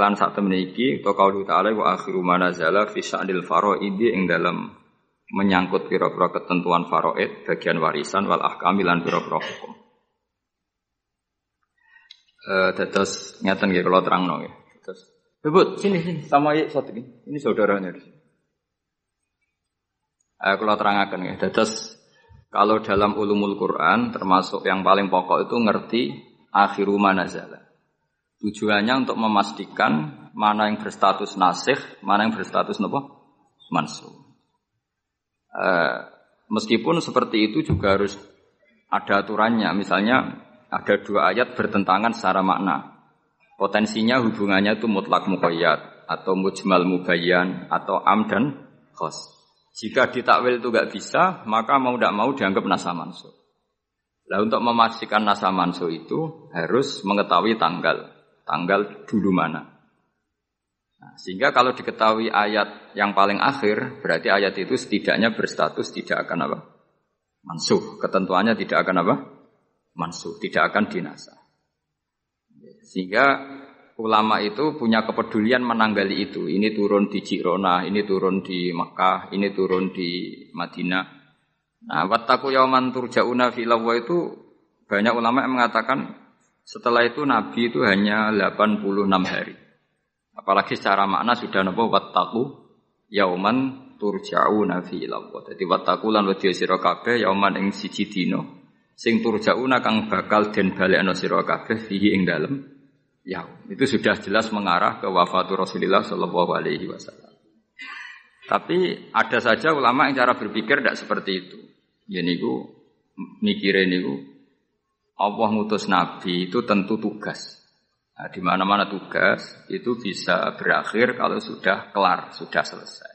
Klan sak temen iki utawa kaulu ta'ala wa akhiru manazala fi sya'nil faraidi ing dalam menyangkut pira-pira ketentuan faraid bagian warisan wal ahkami lan pira-pira hukum. Eh terus ngeten nggih kula terangno nggih. Terus Bebut, sini sini sama yuk satu ini. Ini saudaranya di sini. Eh kalau terangkan ya. Terus kalau dalam ulumul Quran termasuk yang paling pokok itu ngerti akhiru manazala. Tujuannya untuk memastikan mana yang berstatus nasih, mana yang berstatus nopo mansuh. E, meskipun seperti itu juga harus ada aturannya. Misalnya ada dua ayat bertentangan secara makna. Potensinya hubungannya itu mutlak muqayyad atau mujmal mubayyan atau am dan khos. Jika ditakwil itu gak bisa, maka mau tidak mau dianggap nasa mansuh. Nah untuk memastikan nasa mansuh itu harus mengetahui tanggal tanggal dulu mana. Nah, sehingga kalau diketahui ayat yang paling akhir, berarti ayat itu setidaknya berstatus tidak akan apa? Mansuh. Ketentuannya tidak akan apa? Mansuh. Tidak akan dinasa. Sehingga ulama itu punya kepedulian menanggali itu. Ini turun di Jirona, ini turun di Makkah, ini turun di Madinah. Nah, wattaku yauman turja'una filawwa itu banyak ulama yang mengatakan setelah itu Nabi itu hanya 86 hari. Apalagi secara makna sudah nopo wattaku yauman turja'una fi ilallah. Jadi wattaku lan wedi sira kabeh yauman ing siji dina sing turja'una kang bakal den balekno sira kabeh fihi ing dalem ya. Itu sudah jelas mengarah ke wafatu Rasulullah sallallahu alaihi wasallam. Tapi ada saja ulama yang cara berpikir tidak seperti itu. Ya niku mikire niku Allah ngutus Nabi itu tentu tugas. Nah, di mana-mana tugas itu bisa berakhir kalau sudah kelar, sudah selesai.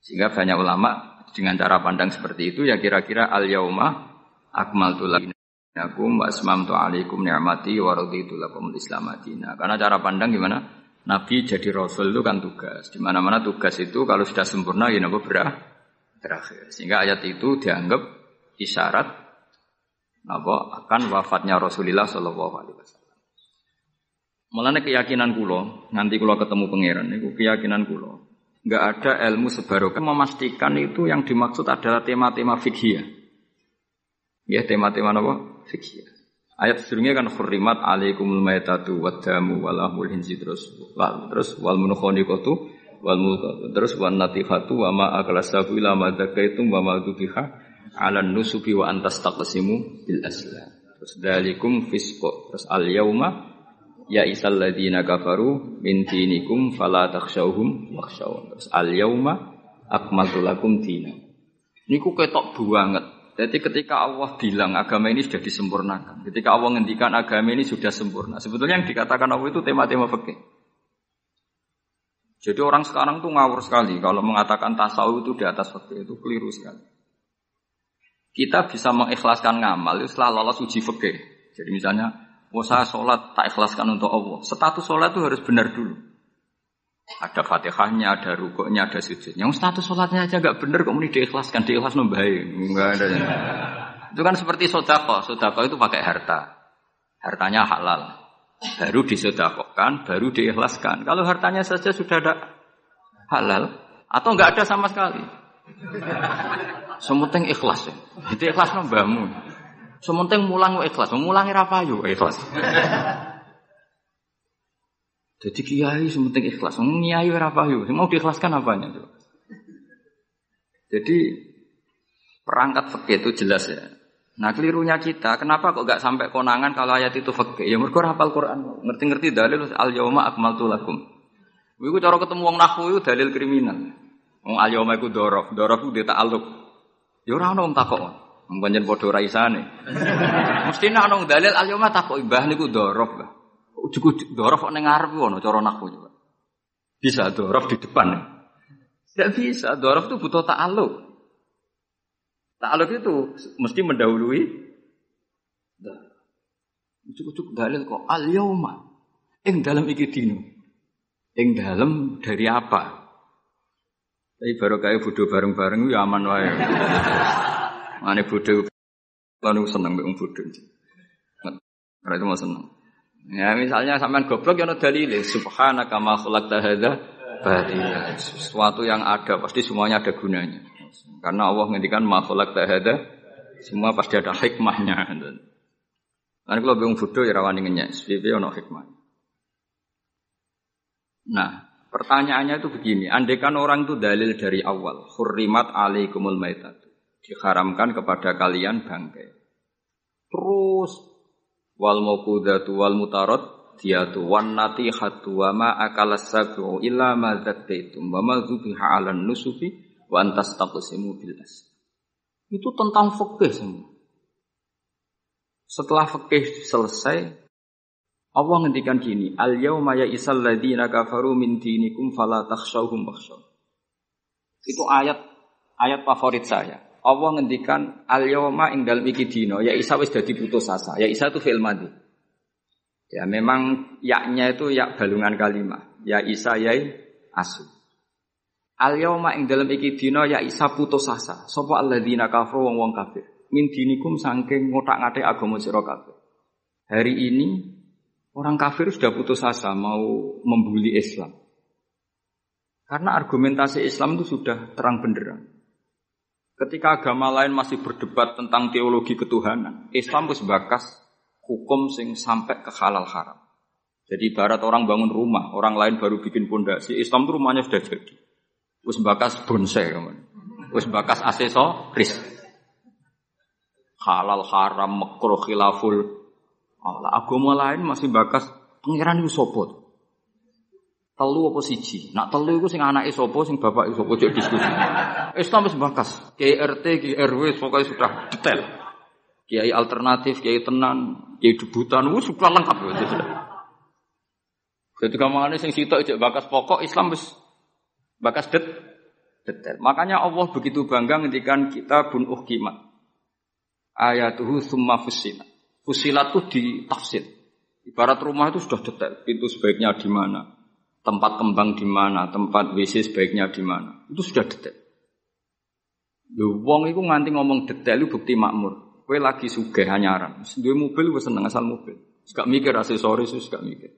Sehingga banyak ulama dengan cara pandang seperti itu ya kira-kira al yauma akmaltu lakum wa asmamtu alaikum ni'mati wa raditu lakum islam Karena cara pandang gimana? Nabi jadi rasul itu kan tugas. Di mana-mana tugas itu kalau sudah sempurna ya berakhir. Sehingga ayat itu dianggap isyarat apa akan wafatnya Rasulullah Shallallahu Alaihi Wasallam. Mulanya keyakinan kulo, nanti kulo ketemu pangeran, itu keyakinan kulo. Nggak ada ilmu sebarokah memastikan itu yang dimaksud adalah tema-tema fikih. Ya tema-tema apa? Fikih. Ayat sebelumnya kan khurrimat alaikumul maitatu wadamu walahul hinsi terus wal terus wal munukhoniqatu wal mulkatu terus wan natifatu wa ma akalasabu ila madakaitum wa ma ala nusubi wa antas taqsimu bil asla. Terus dalikum fisqo. Terus al yauma ya isal ladina kafaru min dinikum fala takhshawhum wakhshawun. Terus al yauma akmaltu lakum dina. Niku ketok banget. Jadi ketika Allah bilang agama ini sudah disempurnakan, ketika Allah ngendikan agama ini sudah sempurna, sebetulnya yang dikatakan Allah itu tema-tema fikih. Jadi orang sekarang tuh ngawur sekali kalau mengatakan tasawuf itu di atas fikih itu keliru sekali kita bisa mengikhlaskan ngamal itu setelah lolos uji fikih. Jadi misalnya, mau saya sholat tak ikhlaskan untuk Allah. Status sholat itu harus benar dulu. Ada fatihahnya, ada rukuknya, ada sujudnya. Yang status sholatnya aja gak benar, kok ini diikhlaskan, diikhlas baik. Enggak ada. Itu kan seperti sodako. Sodako itu pakai harta. Hartanya halal. Baru disodakokan, baru diikhlaskan. Kalau hartanya saja sudah ada halal, atau nggak ada sama sekali. Sementing ikhlas ya. Jadi ikhlas mbahmu. Sementing mulang ikhlas, mulangi ra payu ikhlas. Jadi kiai sementing ikhlas, kiai ora payu. Mau diikhlaskan apanya tuh? Jadi perangkat fakih itu jelas ya. Nah kelirunya kita, kenapa kok gak sampai konangan kalau ayat itu fakih? Ya mereka hafal Quran, ngerti-ngerti dalil al yauma akmaltu lakum. Iku cara ketemu wong nahwu itu dalil kriminal. Wong al yauma iku dorof, dorof itu ta'alluq. Ya ora ono wong takok. Pancen padha ora isane. Mesti nek ono dalil al yauma takok mbah niku dorof, Mbah. Ujug dorof ning ngarep ono cara nahwu coba. Bisa dorof di depan. Tidak bisa. Dorof itu butuh ta'aluk. Ta'aluk itu mesti mendahului. Cukup-cukup dalil kok. Al yauma. Ing dalam iki dino. Ing dalam dari apa? Tapi baru kayak bodoh bareng-bareng ya aman wae. Mane bodoh lalu seneng mbek bodoh. Itu mau seneng. Ya misalnya sampean goblok ya ono dalil subhanaka ma khalaqta hadza batila. Sesuatu yang ada pasti semuanya ada gunanya. Karena Allah ngendikan ma khalaqta hadza semua pasti ada hikmahnya. Nanti kalau bingung bodoh ya rawani ngenyek, sebab ono hikmah. Nah, Pertanyaannya itu begini, andekan orang itu dalil dari awal, hurrimat alaikumul maitat. Diharamkan kepada kalian bangkai. Terus wal mauqudatu wal mutarot diatu wan hatu wa ma akalas sabu illa ma zakkaitum wa ma dzubiha 'alan nusufi wa antas bil Itu tentang fikih semua. Setelah fikih selesai, Allah ngendikan gini, al yauma ya isal ladina kafaru min dinikum fala takhshawhum wakhshaw. Itu ayat ayat favorit saya. Allah ngendikan al yauma ing dalem iki dino, ya Isa wis dadi putus asa. Ya Isa itu fi'il madhi. Ya memang yaknya itu yak balungan kalimat. Ya Isa yai asu. Al yauma ing dalem iki dino ya Isa putus asa. Sapa alladzina kafaru wong-wong kafir. Min dinikum saking ngotak-ngatik agama sira kabeh. Hari ini Orang kafir sudah putus asa mau membuli Islam. Karena argumentasi Islam itu sudah terang benderang. Ketika agama lain masih berdebat tentang teologi ketuhanan, Islam harus bakas hukum sing sampai ke halal haram. Jadi barat orang bangun rumah, orang lain baru bikin pondasi, Islam itu rumahnya sudah jadi. Us bakas bonsai, us bakas aksesoris. Halal haram, makruh khilaful Allah agama lain masih bakas pangeran itu sopo. Telu apa siji? Nak telu itu sing anake sapa, sing bapak sapa cek diskusi. Islam wis bakas. Kiai RT, Kiai RW pokoknya sudah detail. Kiai alternatif, Kiai tenan, Kiai debutan, wis sudah lengkap. Jadi kamane sing sitok cek bakas pokok Islam wis bakas det detail. Makanya Allah begitu bangga ngendikan kita bun uhkimat. Ayatuhu summa fusilat. Fusilat itu ditafsir. Ibarat rumah itu sudah detail. Pintu sebaiknya di mana, tempat kembang di mana, tempat WC sebaiknya di mana. Itu sudah detail. Lu wong itu nganti ngomong detail itu bukti makmur. Kue lagi sugih hanyaran. Dua mobil gue seneng asal mobil. Gak mikir aksesoris, gak mikir.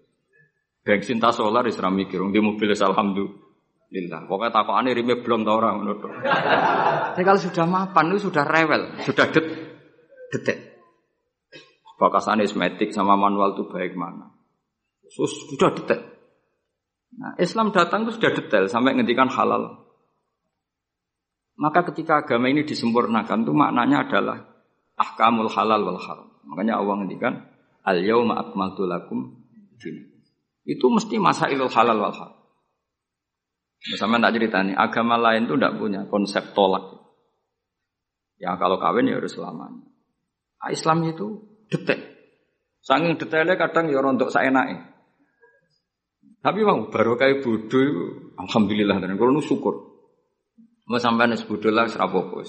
Bensin tas solar isra mikir. Di mobil alhamdulillah. Pokoknya takut rime belum tau orang menurut. Tapi kalau sudah mapan itu sudah rewel, sudah det detail. Bakasan esmetik sama manual itu baik mana. Sus, sudah detail. Nah, Islam datang itu sudah detail sampai ngendikan halal. Maka ketika agama ini disempurnakan itu maknanya adalah ahkamul halal wal haram. Makanya Allah ngendikan al yauma akmaltu lakum. Itu mesti masa ilul halal wal haram. Misalnya tak cerita nih, agama lain itu tidak punya konsep tolak. Ya kalau kawin ya harus selamanya. Nah, Islam itu Detek. Saking detailnya kadang ya rontok saenake. Tapi bang baru kayak bodoh, alhamdulillah dan kalau nu syukur. Mau sampai nes bodoh lah serapopo.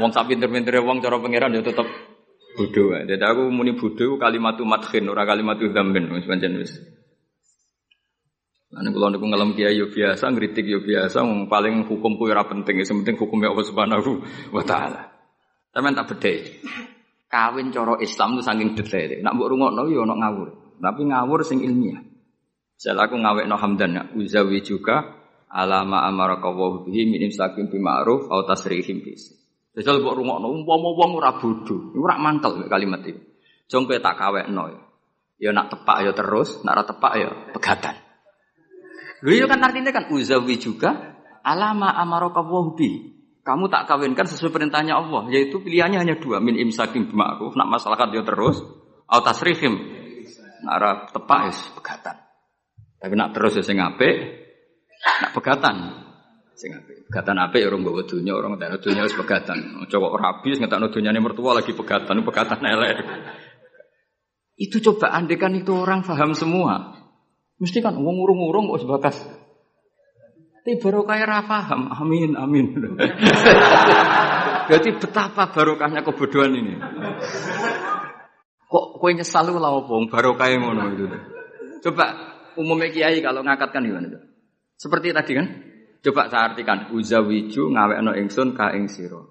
Wong sapi pinter-pinter wong cara pangeran ya tetap bodoh. Jadi aku muni bodoh kalimatu matkin, ora kalimatu dzambin wis pancen wis. Lan kula niku ngelem kiai yo biasa, ngritik yo biasa, paling hukumku ora penting, sing penting hukumnya Allah Subhanahu wa taala. Sampeyan tak bedhe kawin coro Islam itu saking detail. Nak mbok rungokno yo ono ngawur. Tapi ngawur sing ilmiah. Saya aku ngawekno hamdan ya, uzawi juga alama amara wa bihi min imsakin bi ma'ruf au tasrihim bis. Jajal mbok rungokno umpama wong ora bodho, ora mangkel kalimat itu. Jong tak kawekno ya. Ya nak tepak ya terus, nak ora tepak ya pegatan. Iya kan artinya kan uzawi juga alama amara wa bihi. Kamu tak kawinkan sesuai perintahnya Allah, yaitu pilihannya hanya dua, min imsakim bima'ruf, nak masalah dia terus, atau tasrihim, nak tepak is pegatan. Tapi nak terus ya sing apik, nak pegatan. Sing apik. Pegatan apik ya orang bawa dunia, orang tak dunia wis pegatan. Coba rabi tak dunia ini mertua lagi pegatan, pegatan elek. Itu coba andekan itu orang paham semua. Mesti kan ngurung-ngurung kok sebatas Tapi barokah ra paham. Amin, amin. Berarti betapa barokahnya kebodohan ini. Kok kowe nyesal lu lah opong barokah ngono itu. Coba umumnya kiai kalau ngakatkan gimana? Seperti tadi kan? Coba saya artikan uzawiju ngawekno ingsun ka ing sira.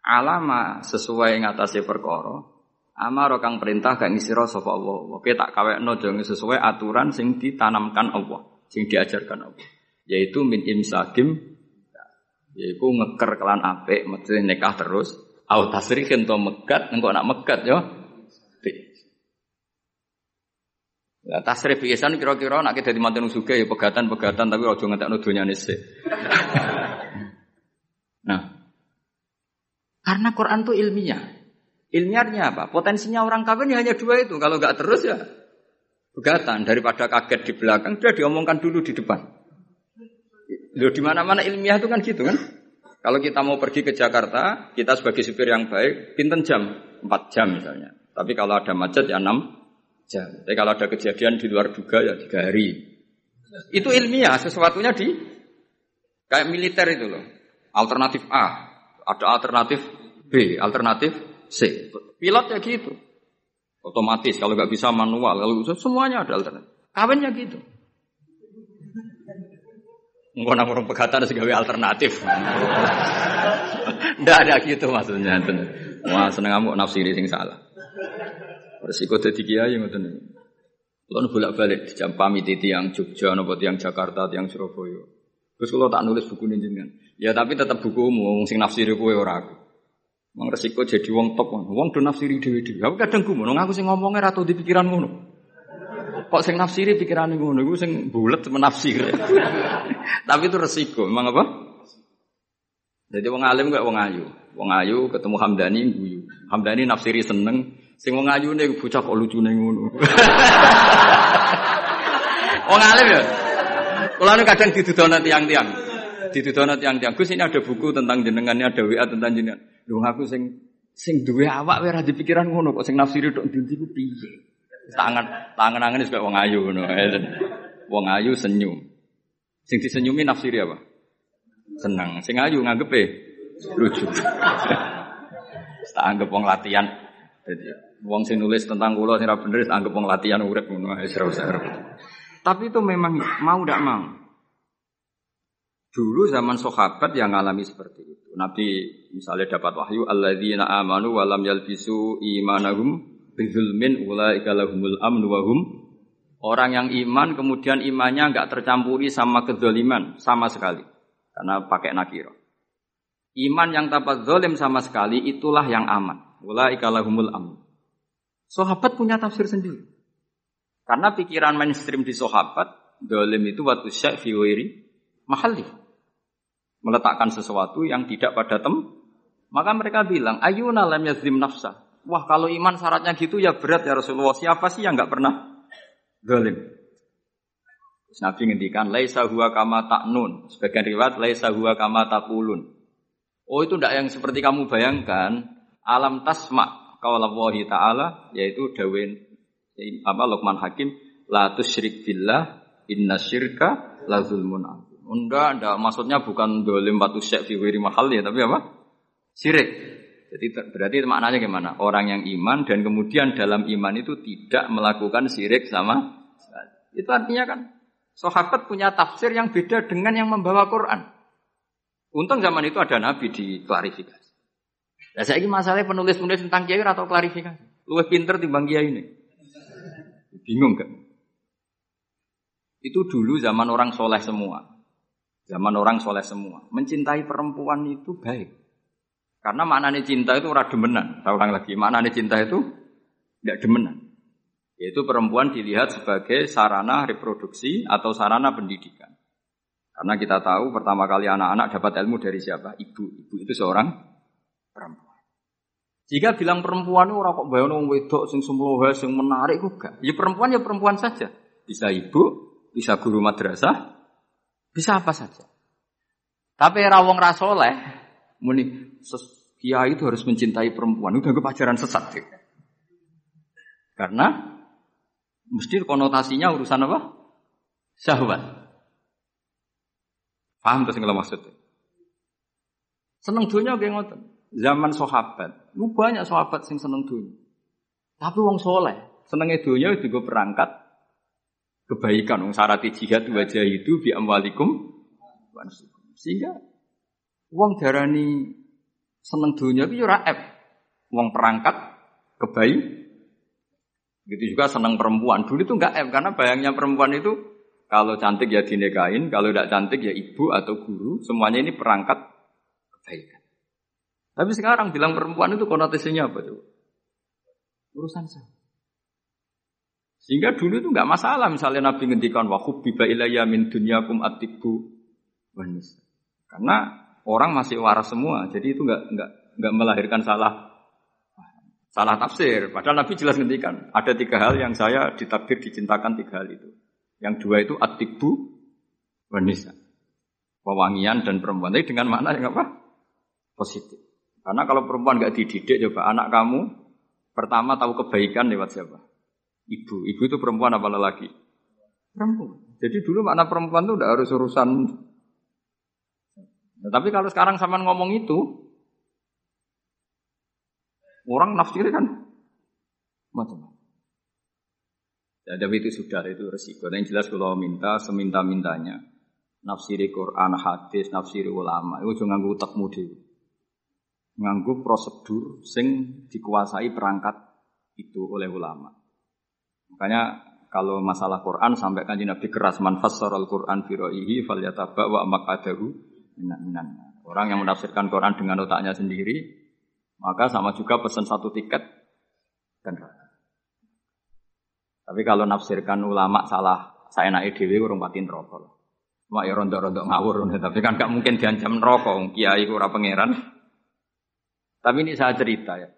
Alama sesuai ngatasi perkara. Amaro kang perintah kang sira sapa Allah. Oke tak kawekno jangan sesuai aturan sing ditanamkan Allah, sing diajarkan Allah. Yaitu min imsakim yaitu ngeker kelan apik, mesti nikah terus. Au tasrihin to megat, engko nak megat yo Ya, tasrif biasan kira-kira nak dadi manten suge ya pegatan-pegatan tapi aja ngentekno donyane sik. nah. Karena Quran itu ilmiah. Ilmiahnya apa? Potensinya orang kawin ya hanya dua itu. Kalau nggak terus ya pegatan daripada kaget di belakang sudah diomongkan dulu di depan. Loh di mana-mana ilmiah itu kan gitu kan? Kalau kita mau pergi ke Jakarta, kita sebagai supir yang baik, pinten jam? 4 jam misalnya. Tapi kalau ada macet ya 6 jam. Tapi kalau ada kejadian di luar duga ya tiga hari. Itu ilmiah, sesuatunya di kayak militer itu loh. Alternatif A, ada alternatif B, alternatif C. Pilot ya gitu. Otomatis kalau nggak bisa manual, kalau semuanya ada alternatif. Kawinnya gitu. Enggak nang orang pegatan segawe alternatif. Ndak ada gitu maksudnya. Wah, seneng kamu nafsiri sing salah. Resiko dadi kiai ngoten niku. Kulo bolak-balik di jam pamit yang Jogja napa yang Jakarta, yang Surabaya. Terus kalau tak nulis buku jenengan. Ya tapi tetap bukumu wong sing nafsiri kowe ora aku. Mang resiko jadi wong top, wong do nafsiri dhewe-dhewe. Aku kadang gumun, aku sing ngomongnya ra di pikiran ngono. Kok sing nafsiri pikiran ngono, iku sing bulet menafsir. tapi itu resiko, memang apa? Jadi wong alim gak wong ayu. Wong ayu ketemu Hamdani guyu. Hamdani nafsiri seneng, Sing wong ayune bocah kok lucune ngono. Wong alim ya. Kula nu kadang didudono tiang-tiang. Didudono tiang-tiang. Gus ini ada buku tentang jenengannya, ada WA tentang jenengan. Lho aku sing sing duwe awak wae ora dipikiran ngono kok sing nafsiri tok ndi ku piye. Tangan tangan-angan wis kaya wong ayu ngono. Wong ayu senyum. Sing disenyumi nafsiri apa? Senang. Sing ayu nganggepe lucu. Tak anggap wong latihan. Jadi Wong sing nulis tentang kula sing ora bener anggap wong latihan urip ngono Tapi itu memang mau tidak mau. Dulu zaman sahabat yang ngalami seperti itu. Nabi misalnya dapat wahyu alladzina amanu wa lam yalbisu imanahum bizulmin ulaika lahumul amnu wa hum Orang yang iman kemudian imannya enggak tercampuri sama kedoliman sama sekali. Karena pakai nakiro. Iman yang tanpa zolim sama sekali itulah yang aman. Ulaika lahumul amnu. Sahabat punya tafsir sendiri. Karena pikiran mainstream di sahabat, dolim itu waktu syak fiwiri mahali. Meletakkan sesuatu yang tidak pada tem. Maka mereka bilang, ayuna lam yazlim nafsa. Wah kalau iman syaratnya gitu ya berat ya Rasulullah. Siapa sih yang nggak pernah dolim? Nabi ngendikan, laisa huwa kama ta'nun. Sebagian riwayat, laisa huwa kama taqulun. Oh itu tidak yang seperti kamu bayangkan. Alam tasma Allah taala yaitu dawin apa Luqman Hakim la tusyrik billah inna syirka la zulmun Unda, anda maksudnya bukan dolim batu syek fi mahal ya, tapi apa? Syirik. Jadi berarti maknanya gimana? Orang yang iman dan kemudian dalam iman itu tidak melakukan syirik sama itu artinya kan sahabat punya tafsir yang beda dengan yang membawa Quran. Untung zaman itu ada nabi diklarifikasi. Nah, saya ini masalahnya penulis-penulis tentang kiai atau klarifikasi. Lu pinter timbang kiai ini. Bingung kan? Itu dulu zaman orang soleh semua. Zaman orang soleh semua. Mencintai perempuan itu baik. Karena maknanya cinta itu ora demenan. Saya ulang lagi, maknanya cinta itu tidak demenan. Yaitu perempuan dilihat sebagai sarana reproduksi atau sarana pendidikan. Karena kita tahu pertama kali anak-anak dapat ilmu dari siapa? Ibu. Ibu itu seorang perempuan. Jika bilang perempuan itu orang kok bayang wong wedok sing semlohe sing menarik gak. Ya perempuan ya perempuan saja. Bisa ibu, bisa guru madrasah, bisa apa saja. Tapi rawong rasoleh muni kiai itu harus mencintai perempuan. Udah kepacaran sesat. Ya. Karena mesti konotasinya urusan apa? Syahwat. Paham terus kalau maksudnya? Seneng dunia kayak. Zaman sahabat, lu banyak sahabat sing seneng dunia. Tapi wong soleh, senengnya dunia juga perangkat kebaikan. Wong syarat jihad wajah itu bi amwalikum sehingga wong darani seneng dunia itu ora ep. Wong perangkat kebaik. Gitu juga seneng perempuan. Dulu itu enggak F karena bayangnya perempuan itu kalau cantik ya dinikahin, kalau tidak cantik ya ibu atau guru. Semuanya ini perangkat kebaikan. Tapi sekarang bilang perempuan itu konotasinya apa coba? Urusan saya. Sehingga dulu itu enggak masalah misalnya Nabi ngendikan wa hubbiba ilayya min dunyakum atibu wanis. Karena orang masih waras semua, jadi itu enggak enggak enggak melahirkan salah Salah tafsir. Padahal Nabi jelas ngendikan. Ada tiga hal yang saya ditakdir dicintakan tiga hal itu. Yang dua itu atibu wanisa. Pewangian dan perempuan. Tapi dengan mana yang apa? Positif. Karena kalau perempuan nggak dididik, coba anak kamu pertama tahu kebaikan lewat siapa? Ibu. Ibu itu perempuan apa lelaki? Perempuan. Jadi dulu makna perempuan itu udah harus urusan. Nah, tapi kalau sekarang sama ngomong itu, Orang nafsir kan macam-macam. Ya, tapi itu sudah itu resiko. Dan yang jelas kalau minta seminta-mintanya nafsiri Quran, hadis, nafsiri ulama itu jangan nganggu utak mudi. Nganggu prosedur sing dikuasai perangkat itu oleh ulama. Makanya kalau masalah Quran sampai kanji Nabi keras manfas al Quran firoihi fal yataba wa makadahu minan Orang yang menafsirkan Quran dengan otaknya sendiri maka sama juga pesan satu tiket dan Tapi kalau nafsirkan ulama salah, saya naik dewi urung patin rokok. Mak ya rontok-rontok ngawur, tapi kan gak mungkin diancam rokok, kiai ora pangeran. Tapi ini saya cerita ya,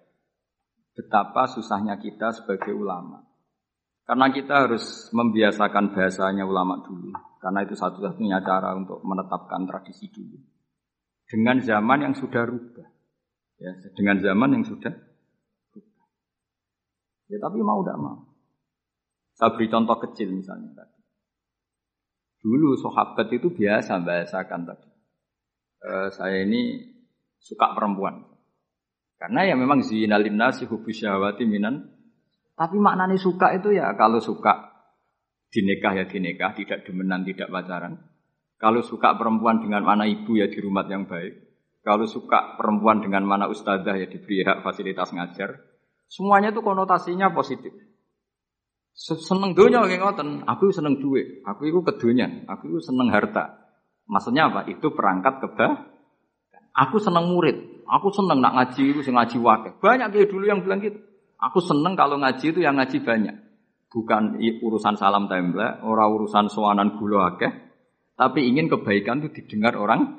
betapa susahnya kita sebagai ulama. Karena kita harus membiasakan bahasanya ulama dulu. Karena itu satu-satunya cara untuk menetapkan tradisi dulu. Dengan zaman yang sudah rubah. Ya, dengan zaman yang sudah Ya tapi mau tidak mau. Saya beri contoh kecil misalnya tadi. Dulu sahabat itu biasa bahasakan tadi. E, saya ini suka perempuan. Karena ya memang zinalin nasi hubu syahwati minan. Tapi maknanya suka itu ya kalau suka dinikah ya dinikah, tidak demenan, tidak pacaran. Kalau suka perempuan dengan mana ibu ya di rumah yang baik. Kalau suka perempuan dengan mana ustazah ya diberi hak fasilitas ngajar. Semuanya itu konotasinya positif. Seneng dunia kayak ngoten, aku seneng duit, aku itu kedunian, aku itu seneng harta. Maksudnya apa? Itu perangkat keba. Aku seneng murid, aku seneng nak ngaji itu sing ngaji wakil. Banyak kayak dulu yang bilang gitu. Aku seneng kalau ngaji itu yang ngaji banyak. Bukan urusan salam tembak, orang urusan sowanan gula akeh, tapi ingin kebaikan itu didengar orang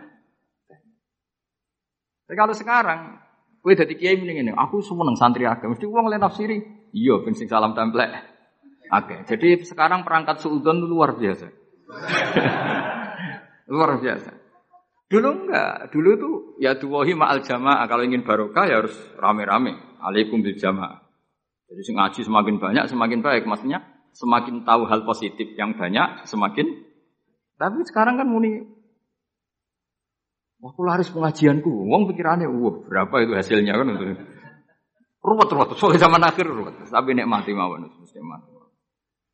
tapi kalau sekarang, gue dari kiai ini, aku semua neng santri agak, mesti uang lain nafsiri. Iya, bensin salam template. Oke, jadi sekarang perangkat suudon itu luar biasa. luar biasa. Dulu enggak, dulu itu ya duwahi ma'al jamaah. Kalau ingin barokah ya harus rame-rame. Alaikum bil jamaah. Jadi ngaji semakin banyak semakin baik. Maksudnya semakin tahu hal positif yang banyak semakin. Tapi sekarang kan muni Aku laris pengajianku. Wong pikirannya, wah berapa itu hasilnya kan untuk ruwet ruwet. Soalnya zaman akhir ruwet. Tapi nek mati mawon, mesti mati.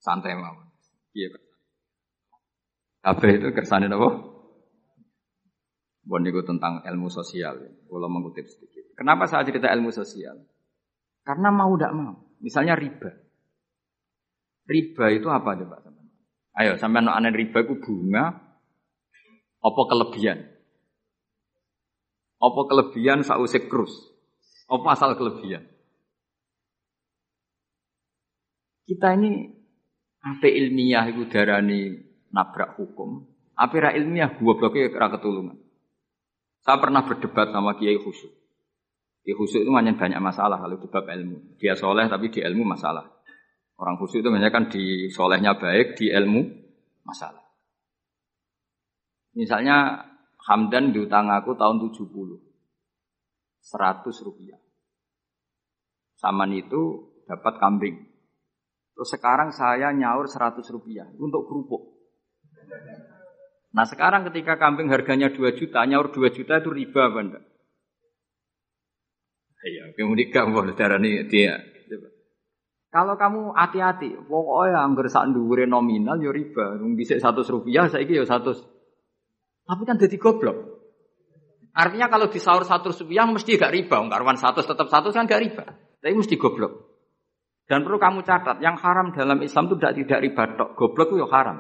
Santai mawon. Iya kan. Apa itu kersane apa? Bon itu tentang ilmu sosial. Kalau mengutip sedikit. Kenapa saya cerita ilmu sosial? Karena mau tidak mau. Misalnya riba. Riba itu apa coba teman? Ayo sampai no aneh riba itu bunga apa kelebihan? Apa kelebihan sausik krus? Apa asal kelebihan? Kita ini apa ilmiah itu darani nabrak hukum. Apa ra ilmiah gua bloknya kera ketulungan. Saya pernah berdebat sama Kiai Khusyuk. Kiai Khusyuk itu banyak banyak masalah kalau debat ilmu. Dia soleh tapi di ilmu masalah. Orang khusyuk itu banyak kan di solehnya baik, di ilmu masalah. Misalnya Hamdan diutang aku tahun 70. 100 rupiah. Saman itu dapat kambing. Terus sekarang saya nyaur 100 rupiah untuk kerupuk. Nah sekarang ketika kambing harganya 2 juta, nyaur 2 juta itu riba apa? Iya, kemudian kamu darah ini dia. Kalau kamu hati-hati, pokoknya anggar sak dhuwure nominal ya riba. Wong dhisik 100 rupiah, saiki ya 100. Tapi kan jadi goblok. Artinya kalau disaur 100 rupiah mesti gak riba. Wong karuan 100 tetap 100 kan gak riba. Tapi mesti goblok. Dan perlu kamu catat, yang haram dalam Islam itu tidak tidak riba tok. Goblok itu ya haram.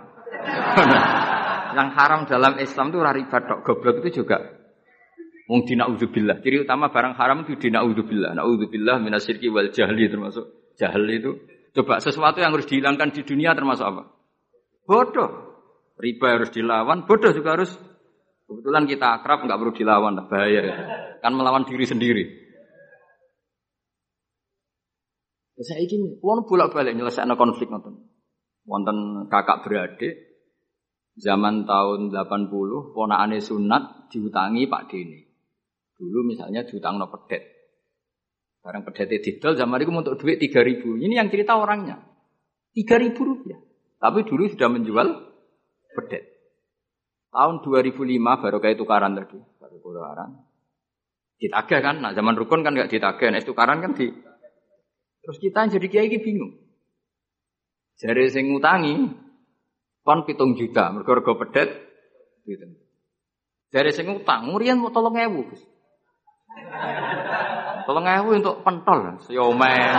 yang haram dalam Islam itu riba tok. Goblok itu juga Wong dina udzubillah. Ciri utama barang haram itu dina udzubillah. Naudzubillah minasyirki wal jahli termasuk Jahil itu. Coba sesuatu yang harus dihilangkan di dunia termasuk apa? Bodoh. Riba harus dilawan, bodoh juga harus. Kebetulan kita akrab nggak perlu dilawan, bahaya. Ya. Kan melawan diri sendiri. Ya, saya ingin, kalau bolak-balik nyelesaikan konflik nonton. Wonten kakak beradik, zaman tahun 80, ponakane sunat diutangi Pak Dini. Dulu misalnya diutang no pedet. Barang pedete didol zaman itu untuk duit tiga ribu. Ini yang cerita orangnya. Tiga ribu rupiah. Tapi dulu sudah menjual pedet. Tahun 2005 baru kayak tukaran tadi. Baru tukaran. Ditagih kan. Nah zaman rukun kan nggak ditagih. Nah tukaran kan di. Terus kita jadi kiai bingung. Jadi sing ngutangi kon pitung juta, mergo pedet gitu. Jadi sing utang, murian mau tolong ewu. Tolong ewu untuk pentol, siomen.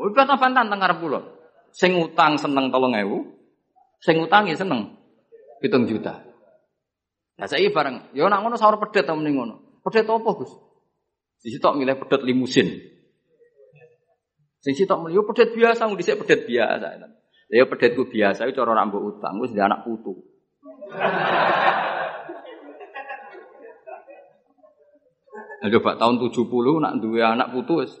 Udah bantah tengah pulau. Sing utang seneng tolong ewu, sing utangi seneng hitung juta. Nah saya bareng, yo nak ngono sahur pedet mending ngono. Pedet apa gus? Di situ milih pedet limusin. Sing sitok milih pedet biasa, mau disek pedet biasa. Ya pedetku biasa, itu cara rambut utang, gue anak putu. Nah, coba tahun 70 nak dua anak putus.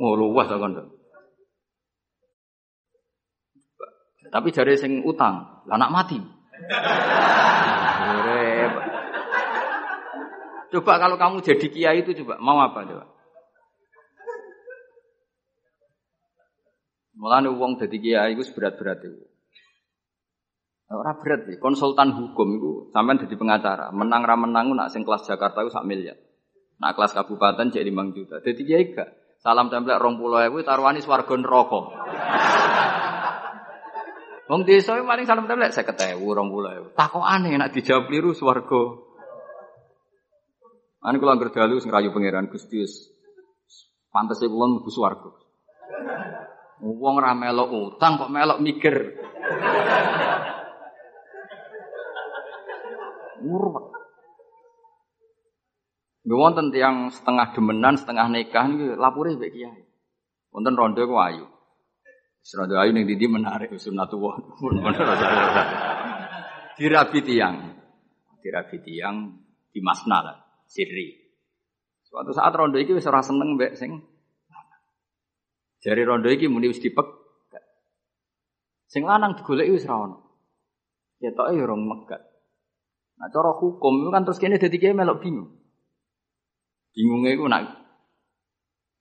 Oh luas kan. Tapi jari sing utang, anak mati. Coba kalau kamu jadi kiai itu coba mau apa coba? Mulane wong jadi kiai itu berat-berat itu. Ora berat sih, konsultan hukum itu sampean jadi pengacara, menang ra menang nak sing kelas Jakarta itu sak miliar. Nak kelas kabupaten jadi 5 juta. Jadi kiai gak. Salam templek 20.000 taruhane swarga neraka. Wong desa paling salam templek 50.000 20.000. Takokane nak dijawab liru swarga. Ane kula anggere dalu sing rayu pangeran Gusti pantes kula mlebu swarga. Wong ra melok utang kok melok mikir. Urut. Nggih wonten tiyang setengah demenan, setengah nikah niku lapure mbek kiai. Wonten rondo ku ayu. Rondo ayu ning ndi menarik sunatullah. Dirabi tiang. Dirabi tiang di masna lah, sirri. Suatu saat rondo iki wis ora seneng mbek sing Jari rondo iki muni wis dipek. Sing lanang digoleki wis ra ono. Ketoke ya rong megat. Nah cara hukum itu kan terus kene dadi kiai melok bingung. Bingungnya itu nak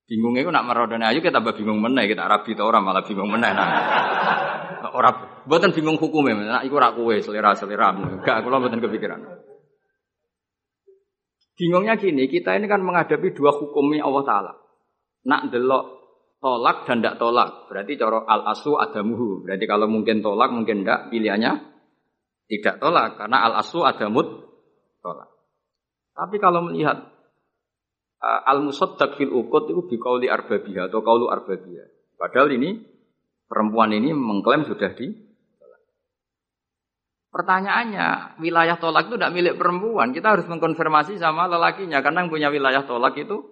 bingungnya itu nak merodone ayo kita tambah bingung meneh kita rabi ta orang malah bingung meneh nah. Ora mboten bingung hukumnya, nak iku rak kowe selera-selera. Enggak, kula mboten kepikiran. Bingungnya gini, kita ini kan menghadapi dua hukumnya Allah Ta'ala. Nak delok tolak dan tidak tolak. Berarti cara al asu adamuhu. Berarti kalau mungkin tolak, mungkin tidak, pilihannya tidak tolak karena al aslu ada mut tolak. Tapi kalau melihat uh, al musaddaq fil ukut itu biqauli arbabiyah atau kaulu arbabiyah. Padahal ini perempuan ini mengklaim sudah di Pertanyaannya, wilayah tolak itu tidak milik perempuan. Kita harus mengkonfirmasi sama lelakinya. Karena yang punya wilayah tolak itu,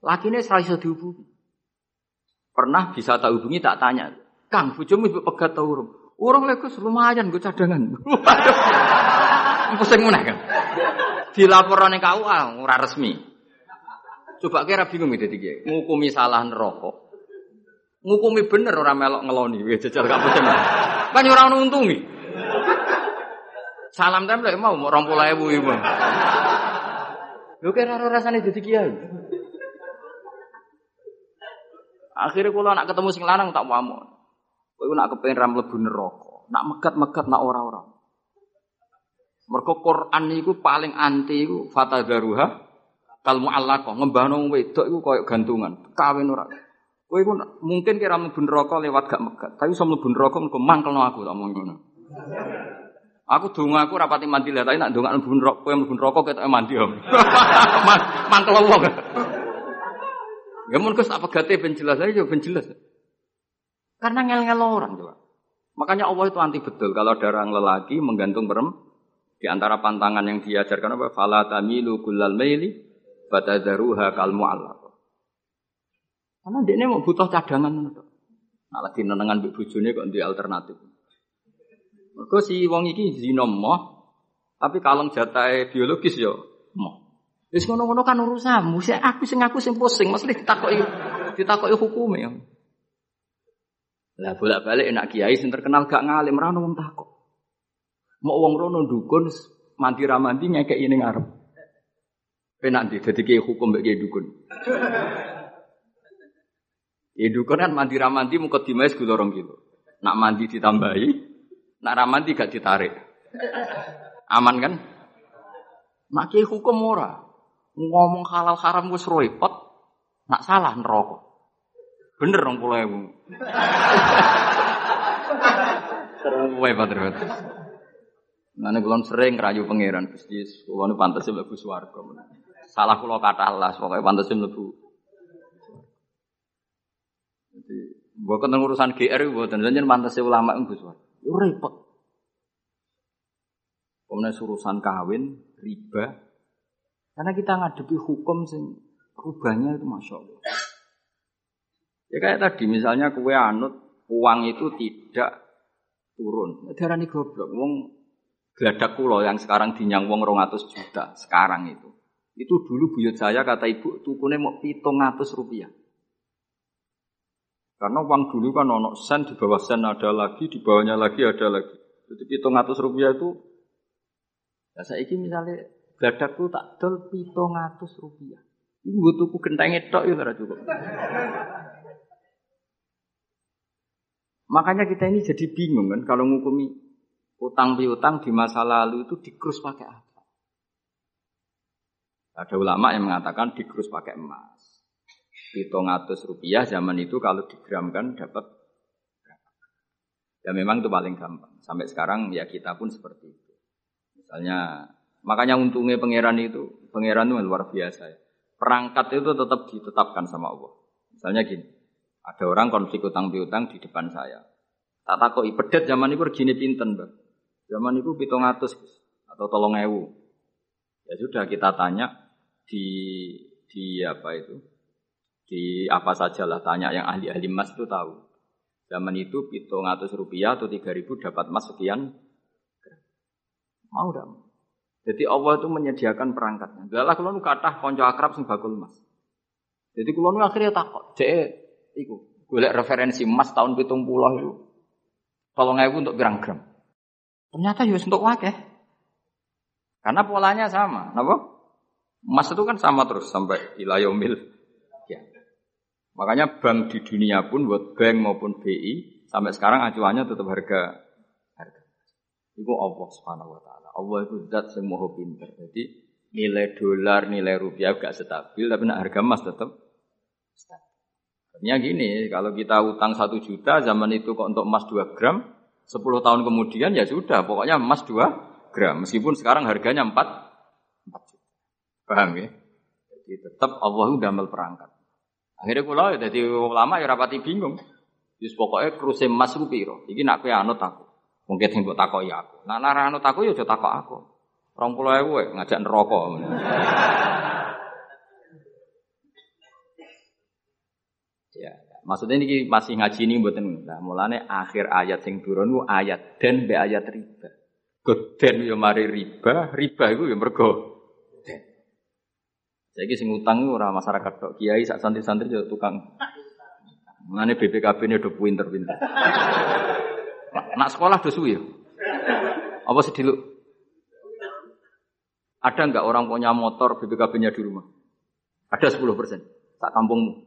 lakinya serasa dihubungi. Pernah bisa tak hubungi, tak tanya. Kang, bujumu ibu pegat tau Orang lekus lumayan gue cadangan. Pusing mana kan? Dilaporan yang KUA ora resmi. Coba kira bingung itu tiga. Ngukumi salah neraka. Ngukumi bener orang melok ngeloni. Wih jajal gak pusing. Kan orang untungi. Salam template mau mau rompul ibu ibu. Lu kira rasanya jadi kiai. Akhirnya kalau nak ketemu sing lanang tak mau. Kowe nak kepengen ram mlebu neraka, nak megat-megat nak ora-ora. Mergo Quran niku paling anti iku fatadaruha kal mu'allaqah, ngembahno wedok iku koyo gantungan, kawin ora. Kowe iku mungkin kira mlebu neraka lewat gak megat, tapi iso mlebu neraka mergo mangkelno aku tak ngono. Aku donga aku rapati mandi lah, tapi nak donga mlebu neraka, kowe mlebu neraka ketok mandi om. Mangkel wong. Ya mun Gus apa gate ben jelas aja ben jelas. Karena ngel-ngel orang coba. Makanya Allah itu anti betul kalau ada orang lelaki menggantung perem di antara pantangan yang diajarkan apa? Fala tamilu kullal maili fatadharuha kal mu'allaq. Karena dia ini mau butuh cadangan Nah, lagi nenengan mbek bojone kok di alternatif. Mergo si wong iki zina moh, tapi kalong jatahe biologis ya moh. Wis ngono-ngono kan urusanmu. Sik aku sing aku sing pusing, mesti ditakoki ditakoki hukume. Lah bolak-balik enak kiai sing terkenal gak ngalim ra wong takok. Mau wong rono dukun mandi ra mandi ngekeki ning ngarep. Penak ndi dadi kiai hukum kiai dukun. Ya dukun kan mandi ra mandi mukot dimais gula rong kilo. Nak mandi ditambahi, nak ra mandi gak ditarik. Aman kan? Nak kiai hukum ora. Ngomong halal haram wis repot. Nak salah neraka. Bener dong pulau ibu. Terus hebat. Nanti kulon sering rayu pangeran Gusti, kulon pantas mlebu swarga. Salah kulo kata Allah, pokoknya pantas mlebu. Jadi, bukan urusan GR, bukan jadi pantas ulama mlebu swarga. Itu repot. Kemudian urusan kawin, riba. Karena kita ngadepi hukum sing rubahnya itu masya Allah. Ya kayak tadi misalnya kue anut uang itu tidak turun. Darah ini goblok. Wong geladak kulo yang sekarang dinyang wong 200 juta sekarang itu. Itu dulu buyut saya kata ibu tukune mau pitung ratus rupiah. Karena uang dulu kan ono sen di bawah sen ada lagi, di bawahnya lagi ada lagi. Jadi pitung ratus rupiah itu. Ya saya ini misalnya gadakku tak dol pitung rupiah. Ibu tuku kentang itu ya cukup. Makanya kita ini jadi bingung kan kalau ngukumi utang piutang di masa lalu itu dikrus pakai apa? Ada ulama yang mengatakan dikrus pakai emas. Hitung atus rupiah zaman itu kalau digramkan dapat Ya memang itu paling gampang. Sampai sekarang ya kita pun seperti itu. Misalnya, makanya untungnya pangeran itu, pangeran itu luar biasa ya. Perangkat itu tetap ditetapkan sama Allah. Misalnya gini, ada orang konflik utang piutang di depan saya. Tak takoki pedet zaman itu regine pinten, Bang. Zaman itu pitung atus atau tolong ewu. Ya sudah kita tanya di di apa itu di apa sajalah tanya yang ahli-ahli emas itu tahu. Zaman itu pitung atus rupiah atau tiga ribu dapat emas sekian. Mau dah. Jadi Allah itu menyediakan perangkatnya. Dalah kalau nu kata konco akrab sing bakul emas. Jadi kalau nu akhirnya takut, cek Iku golek referensi emas tahun pitung puluh itu. Tolong aku untuk pirang gram. Ternyata ya untuk wakeh. Karena polanya sama, napa? Emas itu kan sama terus sampai ilayomil. Ya. Makanya bank di dunia pun, buat bank maupun BI, sampai sekarang acuannya tetap harga harga. Itu Allah Subhanahu Wa Taala. Allah itu zat semua pinter. Jadi nilai dolar, nilai rupiah gak stabil, tapi nak harga emas tetap stabil. Artinya gini, kalau kita utang satu juta zaman itu kok untuk emas 2 gram, 10 tahun kemudian ya sudah, pokoknya emas 2 gram. Meskipun sekarang harganya 4, 4 juta. Paham ya? Jadi tetap Allah udah perangkat. Akhirnya kula ya jadi ulama ya rapati bingung. Yus pokoknya kruse emas ku piro? Iki nak kowe anut aku. Mungkin sing mbok takoki aku. Nak nara anut aku ya aja takok aku. 20.000 ngajak neraka. Maksudnya ini masih ngaji ini buatan nah, mulane akhir ayat sing turun ku ayat dan be ayat riba. Goden yo mari riba, riba itu yo mergo Saya sing utang orang masyarakat tok kiai sak santri-santri juga tukang. Mulane BPKB ini udah pinter-pinter. Nak sekolah udah suwi Apa sih dulu? Ada nggak orang punya motor BPKB-nya di rumah? Ada 10 persen. Tak kampungmu.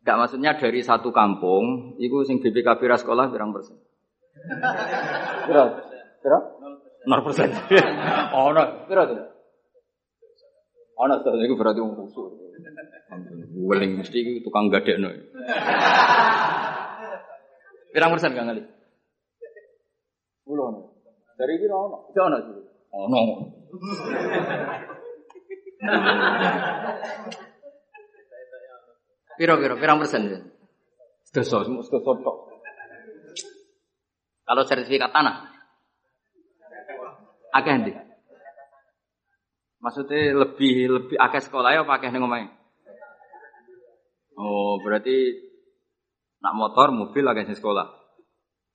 Gak maksudnya dari satu kampung, itu sing BPKB sekolah berang persen? Pira? Pira? 0 persen. Oh, no. Pira tuh? Oh, no, itu berarti wong kusuk. Weling mesti iki tukang gadekno. Pirang persen Kang Ali? Pulau Dari kira ono. Ono sih. Ono. Piro piro pirang persen? Sedoso, sedoso tok. Kalau sertifikat tanah, akeh ndi? Maksudnya lebih lebih akeh sekolah ya pakai ning omahe? Oh, berarti nak motor, mobil akeh sing sekolah.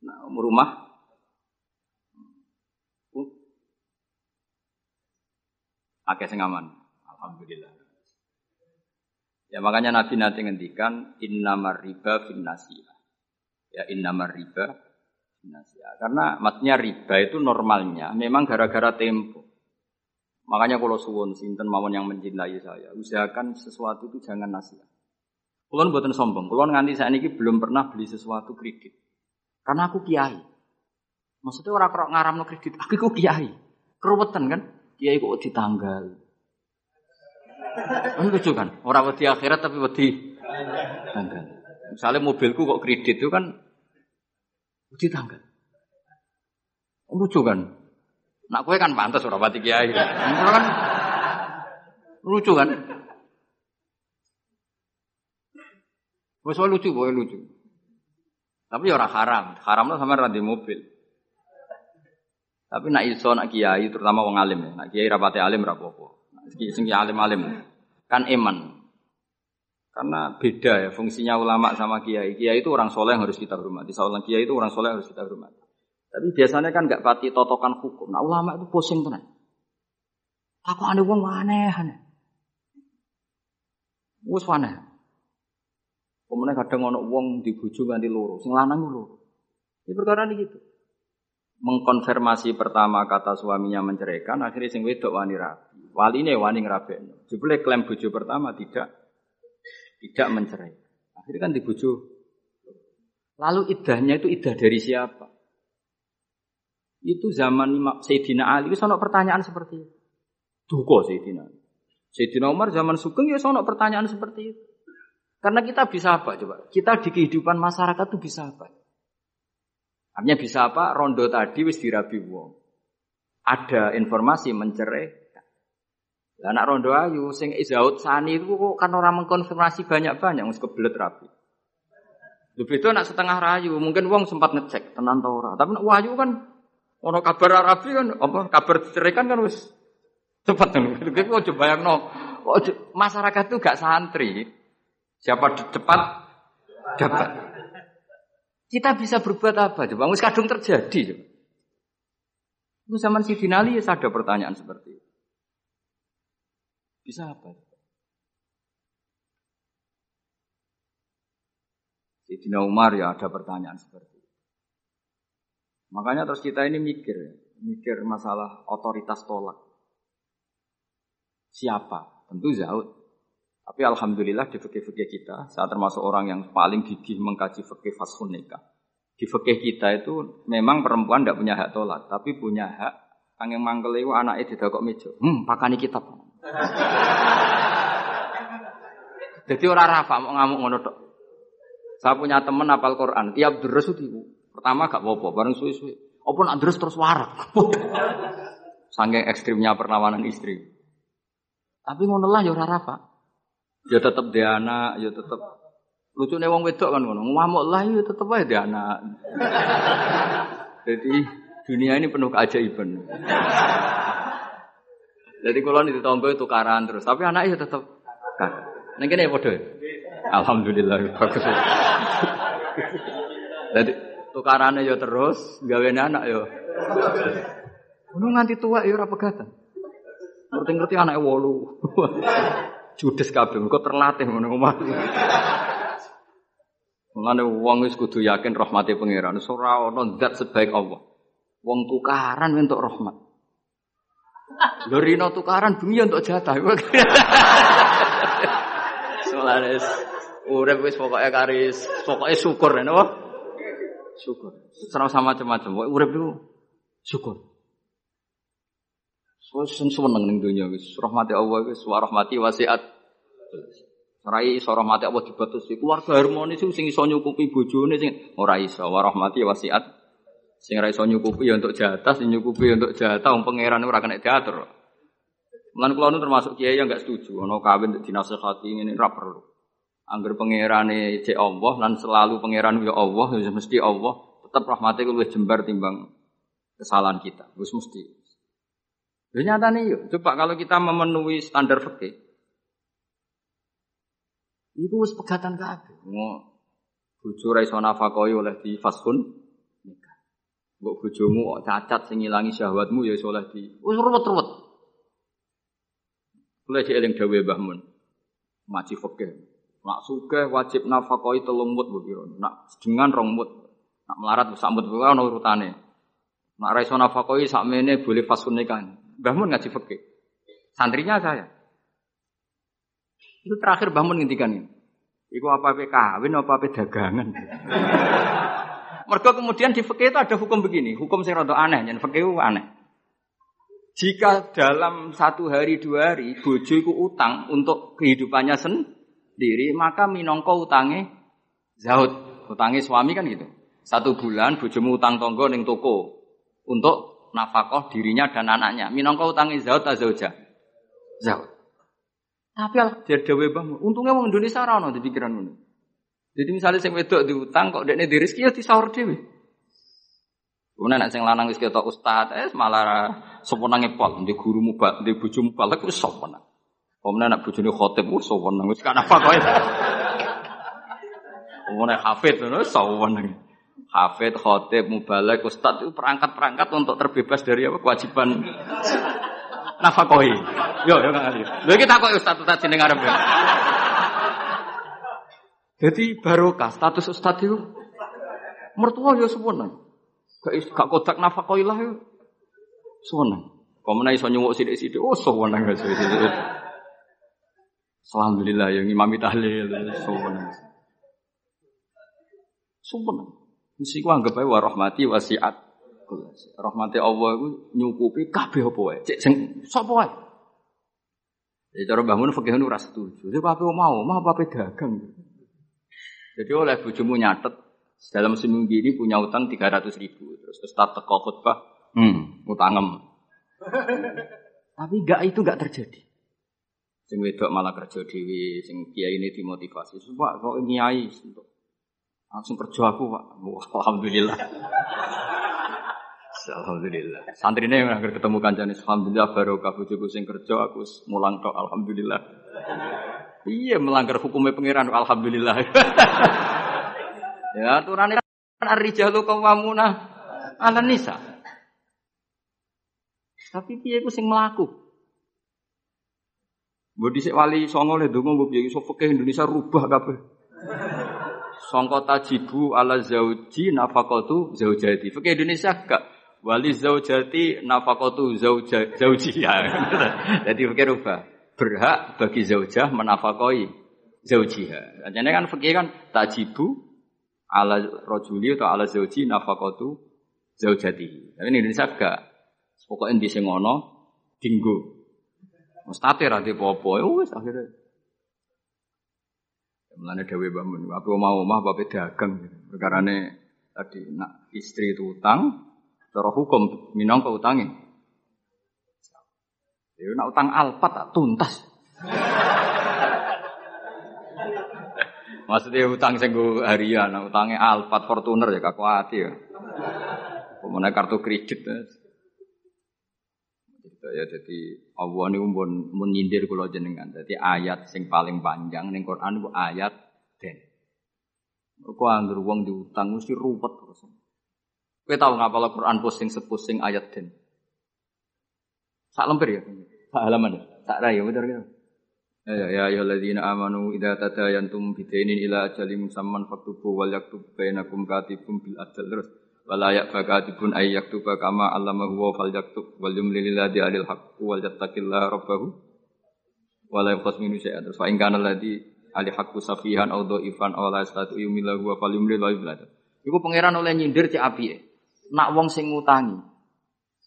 Nah, rumah akeh sing aman. Alhamdulillah. Ya makanya Nabi nanti ngendikan innamar riba fin Ya innamar riba fin Karena maksudnya riba itu normalnya memang gara-gara tempo. Makanya kalau suwon sinten mawon yang mencintai saya, usahakan sesuatu itu jangan nasihat. Kulon buatan sombong, kulon nganti saat ini belum pernah beli sesuatu kredit. Karena aku kiai. Maksudnya orang kerok ngaram kredit, aku kiai. Keruwetan kan? Kiai kok ditanggal. Lucu kan? Orang wedi akhirat tapi wedi tanggal. Misalnya mobilku kok kredit itu kan wedi tanggal. Lucu kan? Nak kue kan pantas orang pati kiai. Kan lucu kan? Wes lucu, boleh lucu. Tapi ya orang haram. Haram lah sama randi mobil. Tapi nak iso nak kiai terutama wong alim ya. Nak kiai rapati alim rapopo. Sing alim-alim kan iman. Karena beda ya fungsinya ulama sama kiai. Kiai itu orang soleh yang harus kita hormati. Seorang kiai itu orang soleh yang harus kita hormati. Tapi biasanya kan nggak pati totokan hukum. Nah ulama itu pusing tenan. Aku ada uang aneh aneh. Wes aneh. Kemudian kadang ono uang dibujuk ganti loro, sing lanang loro. Ini perkara ini gitu mengkonfirmasi pertama kata suaminya menceraikan, akhirnya sing wedok wani rabi. Wali ini wani ngerabekno. Jebule klaim bojo pertama tidak tidak mencerai. Akhirnya kan dibujuk. Lalu idahnya itu idah dari siapa? Itu zaman Sayyidina Ali, itu ada pertanyaan seperti itu. Duko Sayyidina. Sayyidina Umar zaman Sugeng ya ada pertanyaan seperti itu. Karena kita bisa apa coba? Kita di kehidupan masyarakat itu bisa apa? Artinya bisa apa? Rondo tadi wis dirabi wong. Ada informasi mencerai. Lah anak rondo ayu sing izaut sani itu kok kan orang mengkonfirmasi banyak-banyak wis kebelet rapi. Lebih itu anak setengah rayu, mungkin wong sempat ngecek tenan ta ora. Tapi wahyu kan ono kabar rapi kan apa kabar cerai kan kan wis cepat kan. Kok coba yang no. Masyarakat itu gak santri. Siapa cepat dapat. Kita bisa berbuat apa coba? Wis kadung terjadi coba. Itu zaman si Dinali ya ada pertanyaan seperti itu. Bisa apa? Dina Umar ya ada pertanyaan seperti itu. Makanya terus kita ini mikir, mikir masalah otoritas tolak. Siapa? Tentu Zaud. Tapi alhamdulillah di fikih-fikih kita, saya termasuk orang yang paling gigih mengkaji fikih fasun nikah. Di fikih kita itu memang perempuan tidak punya hak tolak, tapi punya hak yang mangkel itu tidak kok meja. Hmm, pakani kitab. Jadi orang rafa mau ngamuk ngono tok. Saya punya teman apal Quran, tiap deres itu pertama gak apa-apa, bareng suwi-suwi. Apa nak deres terus warak. Saking ekstrimnya perlawanan istri. Tapi ngono lah ya ora rafa. Ya tetap dia anak, ya tetap lucu nih wong wedok kan ngono. Ngamuk lah ya tetap aja dia anak. Jadi dunia ini penuh keajaiban. Jadi kalau di tonggo itu karan terus, tapi anaknya ya tetap kan. Neng kene padha. Alhamdulillah bagus. Jadi tukarannya ya terus, gawe anak ya. Ngono nganti tua ya ora pegatan. Ngerti-ngerti anaknya wolu. Judes kabeh kok terlatih ngono omah. Mulane wong wis kudu yakin rahmati pangeran. Ora ana zat sebaik Allah. Wong tukaran untuk rahmat. Lho rino tukaran bumi untuk jatah. Solares Urip wis pokoke karis, pokoke syukur napa? Syukur. Serau sama macam-macam. Urip itu syukur. Sen seneng ning dunya wis rahmati Allah wis wa rahmati wasiat. Ora iso rahmati Allah dibatasi. Keluarga harmonis sing iso nyukupi bojone sing ora iso wa rahmati wasiat. Sing ora iso nyukupi ya untuk jatah, sing nyukupi ya untuk jatah wong pangeran ora kena diatur. Lan kula nu termasuk kiai yang enggak setuju ana kawin dinasehati ngene ora perlu. Angger pangerane cek Allah lan selalu pangeran ya Allah ya mesti Allah tetap rahmate luwih jembar timbang kesalahan kita. Wis mesti. Ya nyatane yuk, coba kalau kita memenuhi standar fikih. Itu wis pegatan kabeh. Ngo bojo ra nafakoi oleh di fasun nikah. Mbok cacat sing ngilangi syahwatmu ya iso di wis ruwet-ruwet. Kula cek eling dawuh Mbah Mun. Fikih. Nak sugih wajib nafkahi telung mut pira. Nak sedengan rong mut. Nak melarat sak mut kuwi ana urutane. Nak ra iso nafkahi sakmene boleh fasun nikah. Mbah Mun ngaji fikih. Santrinya saya. Itu terakhir Mbah Mun ngendikan ini. Iku apa apa kawin apa apa dagangan. Mereka kemudian di fikih itu ada hukum begini, hukum sing rada aneh, yang fikih aneh. Jika dalam satu hari dua hari bojoku utang untuk kehidupannya sendiri, maka minongko utangnya zaud, utangnya suami kan gitu. Satu bulan bojomu utang tonggo neng toko untuk nafkah dirinya dan anaknya. Minongko utangnya zaud atau zauja? Zaud. Tapi al dia dewe bang, untungnya orang Indonesia rano di pikiran ini. Jadi misalnya sing wedok diutang kok dekne di rezeki ya disaur dhewe. Kemudian nek sing lanang wis ketok ustaz, eh malah soponange pol, di guru mubal, di bojo mubal ku soponan. Kemudian nek bojone khotib wis soponan wis kan apa kowe. Kemudian hafid ngono soponan. Hafid, khotib, mubalek, ustaz itu perangkat-perangkat untuk terbebas dari apa kewajiban nafakoi. Yo, yo kang Ali. Lha kita kok ustaz ustaz jeneng arep. Jadi barokah status ustaz itu mertua yo seponan. Gak gak kodak nafakoilah yo. Seneng. Komene iso nyuwuk sithik-sithik. Oh, seneng wis sithik. Alhamdulillah yang imami tahlil seneng. Seneng. Mesti ku anggap ae wa rahmati wasiat. Rahmati Allah iku nyukupi kabeh apa wae. Cek sing sapa wae. Jadi cara bangun fikih ora setuju. Jadi apa mau, mau apa dagang. Jadi oleh bojomu nyatet dalam seminggu ini punya utang 300 ribu. Terus Ustaz teko khutbah, hmm, utangem. Tapi enggak itu enggak terjadi. Sing wedok malah kerja dewi, sing kiai ini dimotivasi. Pak, kok kiai langsung kerja aku, Pak. Wah, alhamdulillah. alhamdulillah. Ini yang ketemu kancane, alhamdulillah barokah bojoku sing kerja aku mulang tok alhamdulillah. Iya melanggar hukumnya pangeran alhamdulillah. Ya aturan kan ar-rijalu qawwamuna 'ala nisa. Tapi piye ku sing mlaku? Mbok dhisik wali songo le donga mbok piye iso Indonesia rubah kabeh. Sangka tajibu ala zauji nafaqatu zaujati. Fikih Indonesia gak wali zaujati nafaqatu zauja zaujiya. Jadi fikih rubah. Berhak bagi zaujah menafakoi zaujiha. Jadi kan fikih kan tajibu ala rojuli atau ala zauji nafakatu zaujati. Tapi ini Indonesia gak. Pokoknya di sing ono dinggo. Mustate ra popo, ya akhirnya. Mulane dawuh bangun, aku mau omah apa dagang Perkara ini tadi nak istri itu utang, cara hukum minangka utange. Ya nak utang alpat tak tuntas. Maksudnya utang sing harian, utangnya Alphard Fortuner ya kak hati ya. Kemudian kartu kredit. Gitu ya, jadi Allah ini pun menyindir kalau jenengan. Jadi ayat sing paling panjang ning Quran itu ayat den. Kau anggur uang diutang mesti ruwet terus. Kau tahu nggak kalau Quran posting sepusing ayat den? Sak lemper ya, sak halaman ya, sak raya betul gitu. Ya ya ayyuhalladzina amanu idza tadayantum bidainin ila ajalin musamman faktubu wal yaktub bainakum katibun bil adl terus wala yakatibun ay yaktuba kama allamahu wa fal yaktub wal yumlil ladzi alil haqq wal yattaqillaha rabbahu wala yaqas minu syai'an terus fa in kana ladzi Ali hakku safihan au dhaifan aw la yastatu yumila huwa falimri la yublad. Iku pangeran oleh nyindir cek apike. Nak wong sing ngutangi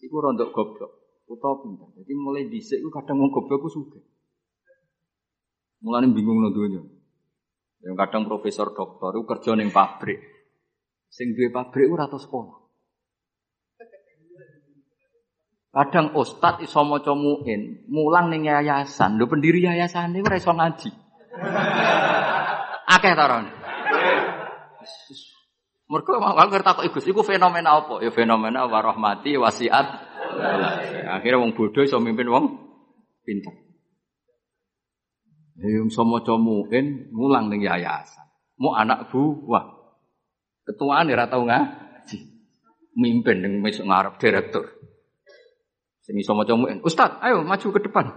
iku rondok goblok utawa pinter. Jadi mulai dhisik iku kadang wong goblok ku sugih. Mulane bingung nang. Yang kadang profesor doktor itu kerja ning pabrik. Sing duwe pabrik ora tau sekolah. Kadang ustad iso maca muin, mulang ning yayasan. Lho pendiri yayasan iku ora iso ngaji. Akeh ta ron. Mergo ngerti takok Igus, iku fenomena apa? Ya fenomena warahmati wasiat. Akhirnya wong bodoh iso mimpin wong pinter. Ya iso maca muin, mulang ning yayasan. Mu anak buah. Ketuaan ora tau ngaji. Mimpin ning ngarep direktur. Sing iso maca muin. Ustaz, ayo maju ke depan.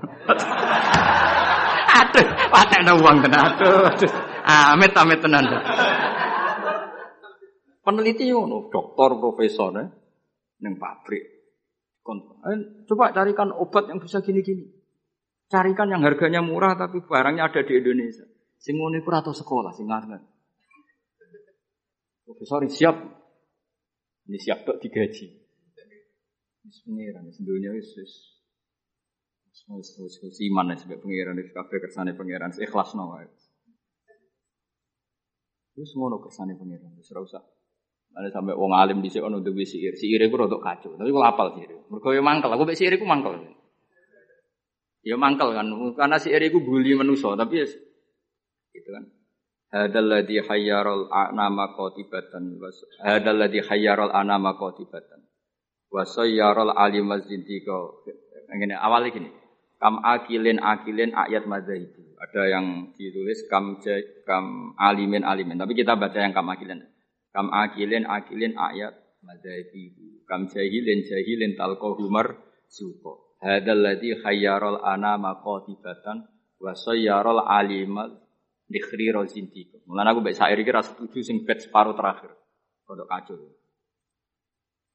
aduh, patekno uang tenan. Aduh, aduh. Amit amit tenan. Peneliti ngono, dokter, profesor eh, neng pabrik. Eh, coba carikan obat yang bisa gini-gini. Carikan yang harganya murah tapi barangnya ada di Indonesia. Sing atau sekolah sing ngarep. Profesor siap. Ini siap dok digaji. Wis pengiran, wis dunia wis wis wis wis wis iman wis sebab pengiran wis kabeh kersane pengiran ikhlas no wae. Wis ngono kersane pengiran wis ora usah. Ada sampai wong alim di sini untuk siir, siir itu rodok kacau. Tapi kalau apal siir, mereka yang mangkel. Aku siir itu mangkel. Ya mangkel kan, karena siir itu bully manusia. Tapi ya, gitu kan. Hadal ladhi anama qatibatan. Hadal ladhi hayyarul anama qatibatan wasayyarul alim zintiqa. Ngene awal gini. Kam akilin akilin ayat itu. Ada yang ditulis kam kam alimin alimin. Tapi kita baca yang kam akilin. Kam akilin akilin ayat itu. Kam jahilin jahilin talqahumar suko. Hadal ladzi khayyarul anama qatibatan wa sayyarul alimal dikhri rozintiqa. Mulane aku mbek sair iki ra setuju sing bet separuh terakhir. Kodok kacau.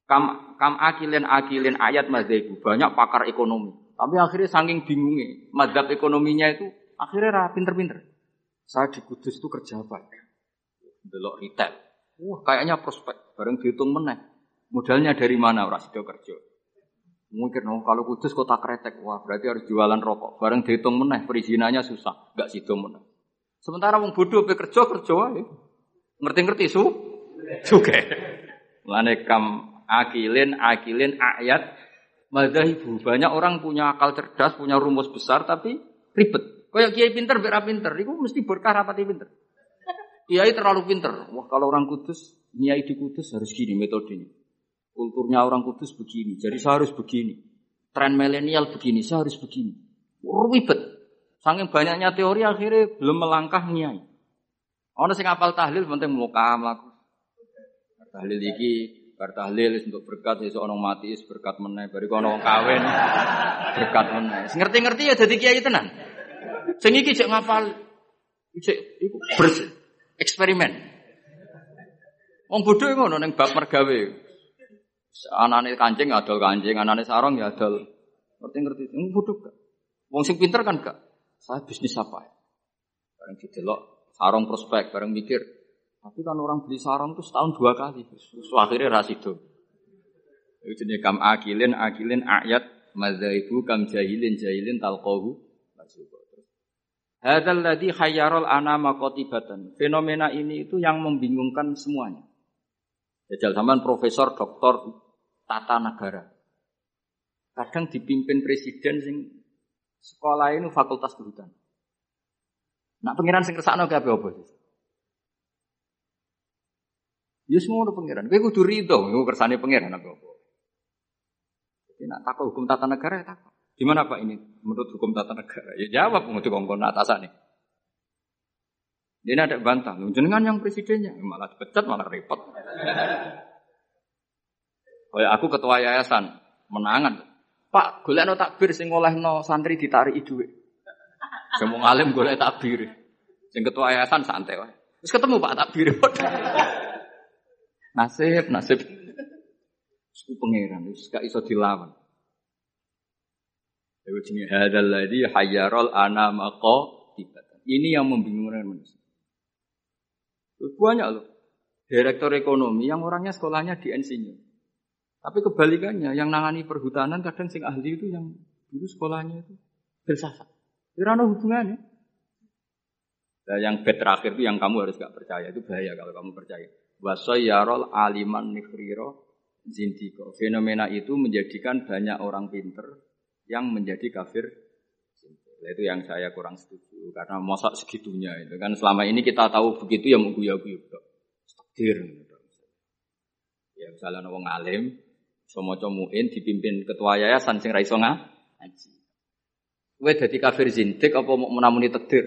Kam kam akilin akilin ayat madzhabu banyak pakar ekonomi. Tapi akhirnya saking bingungnya, madzhab ekonominya itu akhirnya ra pinter-pinter. Saya di Kudus itu kerja apa? Belok retail. Wah, kayaknya prospek. Bareng dihitung meneh. Modalnya dari mana orang sudah kerja? Mungkin no, kalau Kudus kota kretek, wah berarti harus jualan rokok. Bareng dihitung meneh, perizinannya susah, nggak sido meneh. Sementara wong bodoh bekerja kerja wae. Ngerti-ngerti su? Juga. Lane kam akilin, akilin, ayat, madhahibu. Banyak orang punya akal cerdas, punya rumus besar, tapi ribet. Kayak kiai pinter, biar pinter. Itu mesti berkah rapati pinter. Kiai terlalu pinter. Wah kalau orang kudus, kiai di kudus harus gini metodenya. Kulturnya orang kudus begini, jadi saya harus begini. Tren milenial begini, saya harus begini. Ribet. Saking banyaknya teori akhirnya belum melangkah niai. Ono sing apal tahlil penting muka mlaku. Tahlil iki bar tahlil untuk berkat sesuk ana mati is berkat meneh. Bari kono kawin berkat meneh. Ngerti-ngerti ya dadi kiai tenan. Sing iki cek ngapal cek iku bersih eksperimen. Wong bodho ngono ning bab mergawe. Anane kancing adol kancing anane sarong ya adol. Ngerti-ngerti. Wong bodho gak. Wong sing pinter kan gak saya bisnis apa ya bareng didelok sarong prospek bareng mikir tapi kan orang beli sarung itu setahun dua kali. Terus akhirnya rasido. Itu jenis kam akilin, akilin ayat mazaibu kam jahilin, jahilin talqahu. Hadal ladhi khayyarul anama qatibatan. Fenomena ini itu yang membingungkan semuanya. Jajal zaman profesor, doktor, tata negara. Kadang dipimpin presiden sing sekolah ini fakultas kehutanan. Nak pengiran sing kersakno kabeh apa sih? Ya semua udah pangeran. Kowe kudu rido, iku kersane pangeran apa apa. Jadi nak takut hukum tata negara ya takut. Gimana Pak ini menurut hukum tata negara? Ya jawab menurut kongkon atasan nih. Dia ada bantah, jenengan yang presidennya malah dipecat malah repot. Oh ya, aku ketua yayasan menangan. Pak, golek no takbir sing no santri ditarik duit. Semua ngalim golek takbir. Sing ketua yayasan santai wae. Terus ketemu Pak takbir. Nasib, nasib. Suku pangeran, wis gak iso dilawan. Iku jenenge hadzal ladzi hayyarul anama qatibatan. Ini yang membingungkan manusia. Banyak loh. Direktur ekonomi yang orangnya sekolahnya di insinyur. Tapi kebalikannya, yang nangani perhutanan kadang sing ahli itu yang dulu sekolahnya itu filsafat. Ada hubungannya. Nah, yang bed terakhir itu yang kamu harus gak percaya. Itu bahaya kalau kamu percaya. Wasoyarol aliman nikriro zindiko. Fenomena itu menjadikan banyak orang pinter yang menjadi kafir. Itu yang saya kurang setuju. Karena masa segitunya itu kan selama ini kita tahu begitu ya mau guyu-guyu. Takdir. Ya misalnya wong alim, Somoco muin dipimpin ketua yayasan sing raiso ngaji. Kowe dadi kafir zindik apa mau menamuni takdir?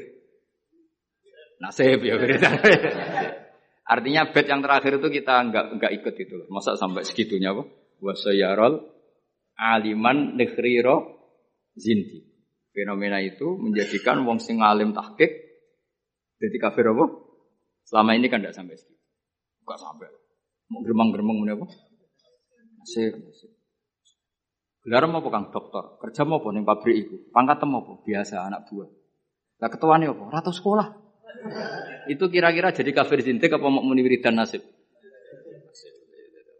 Nasib ya Artinya bed yang terakhir itu kita enggak enggak ikut itu loh. Masa sampai segitunya apa? Wasayarol aliman nekhriro zinti. Fenomena itu menjadikan wong sing alim tahqiq jadi kafir apa? Selama ini kan enggak sampai segitu. Enggak sampai. Mau geremang-geremang apa? Sip, sip. Gelar apa kang dokter? Kerja mau ning pabrik itu? Pangkat mau? Biasa anak buah. Lah ketuane apa? Ratu sekolah. itu kira-kira jadi kafir zintik apa mau muni wiridan nasib?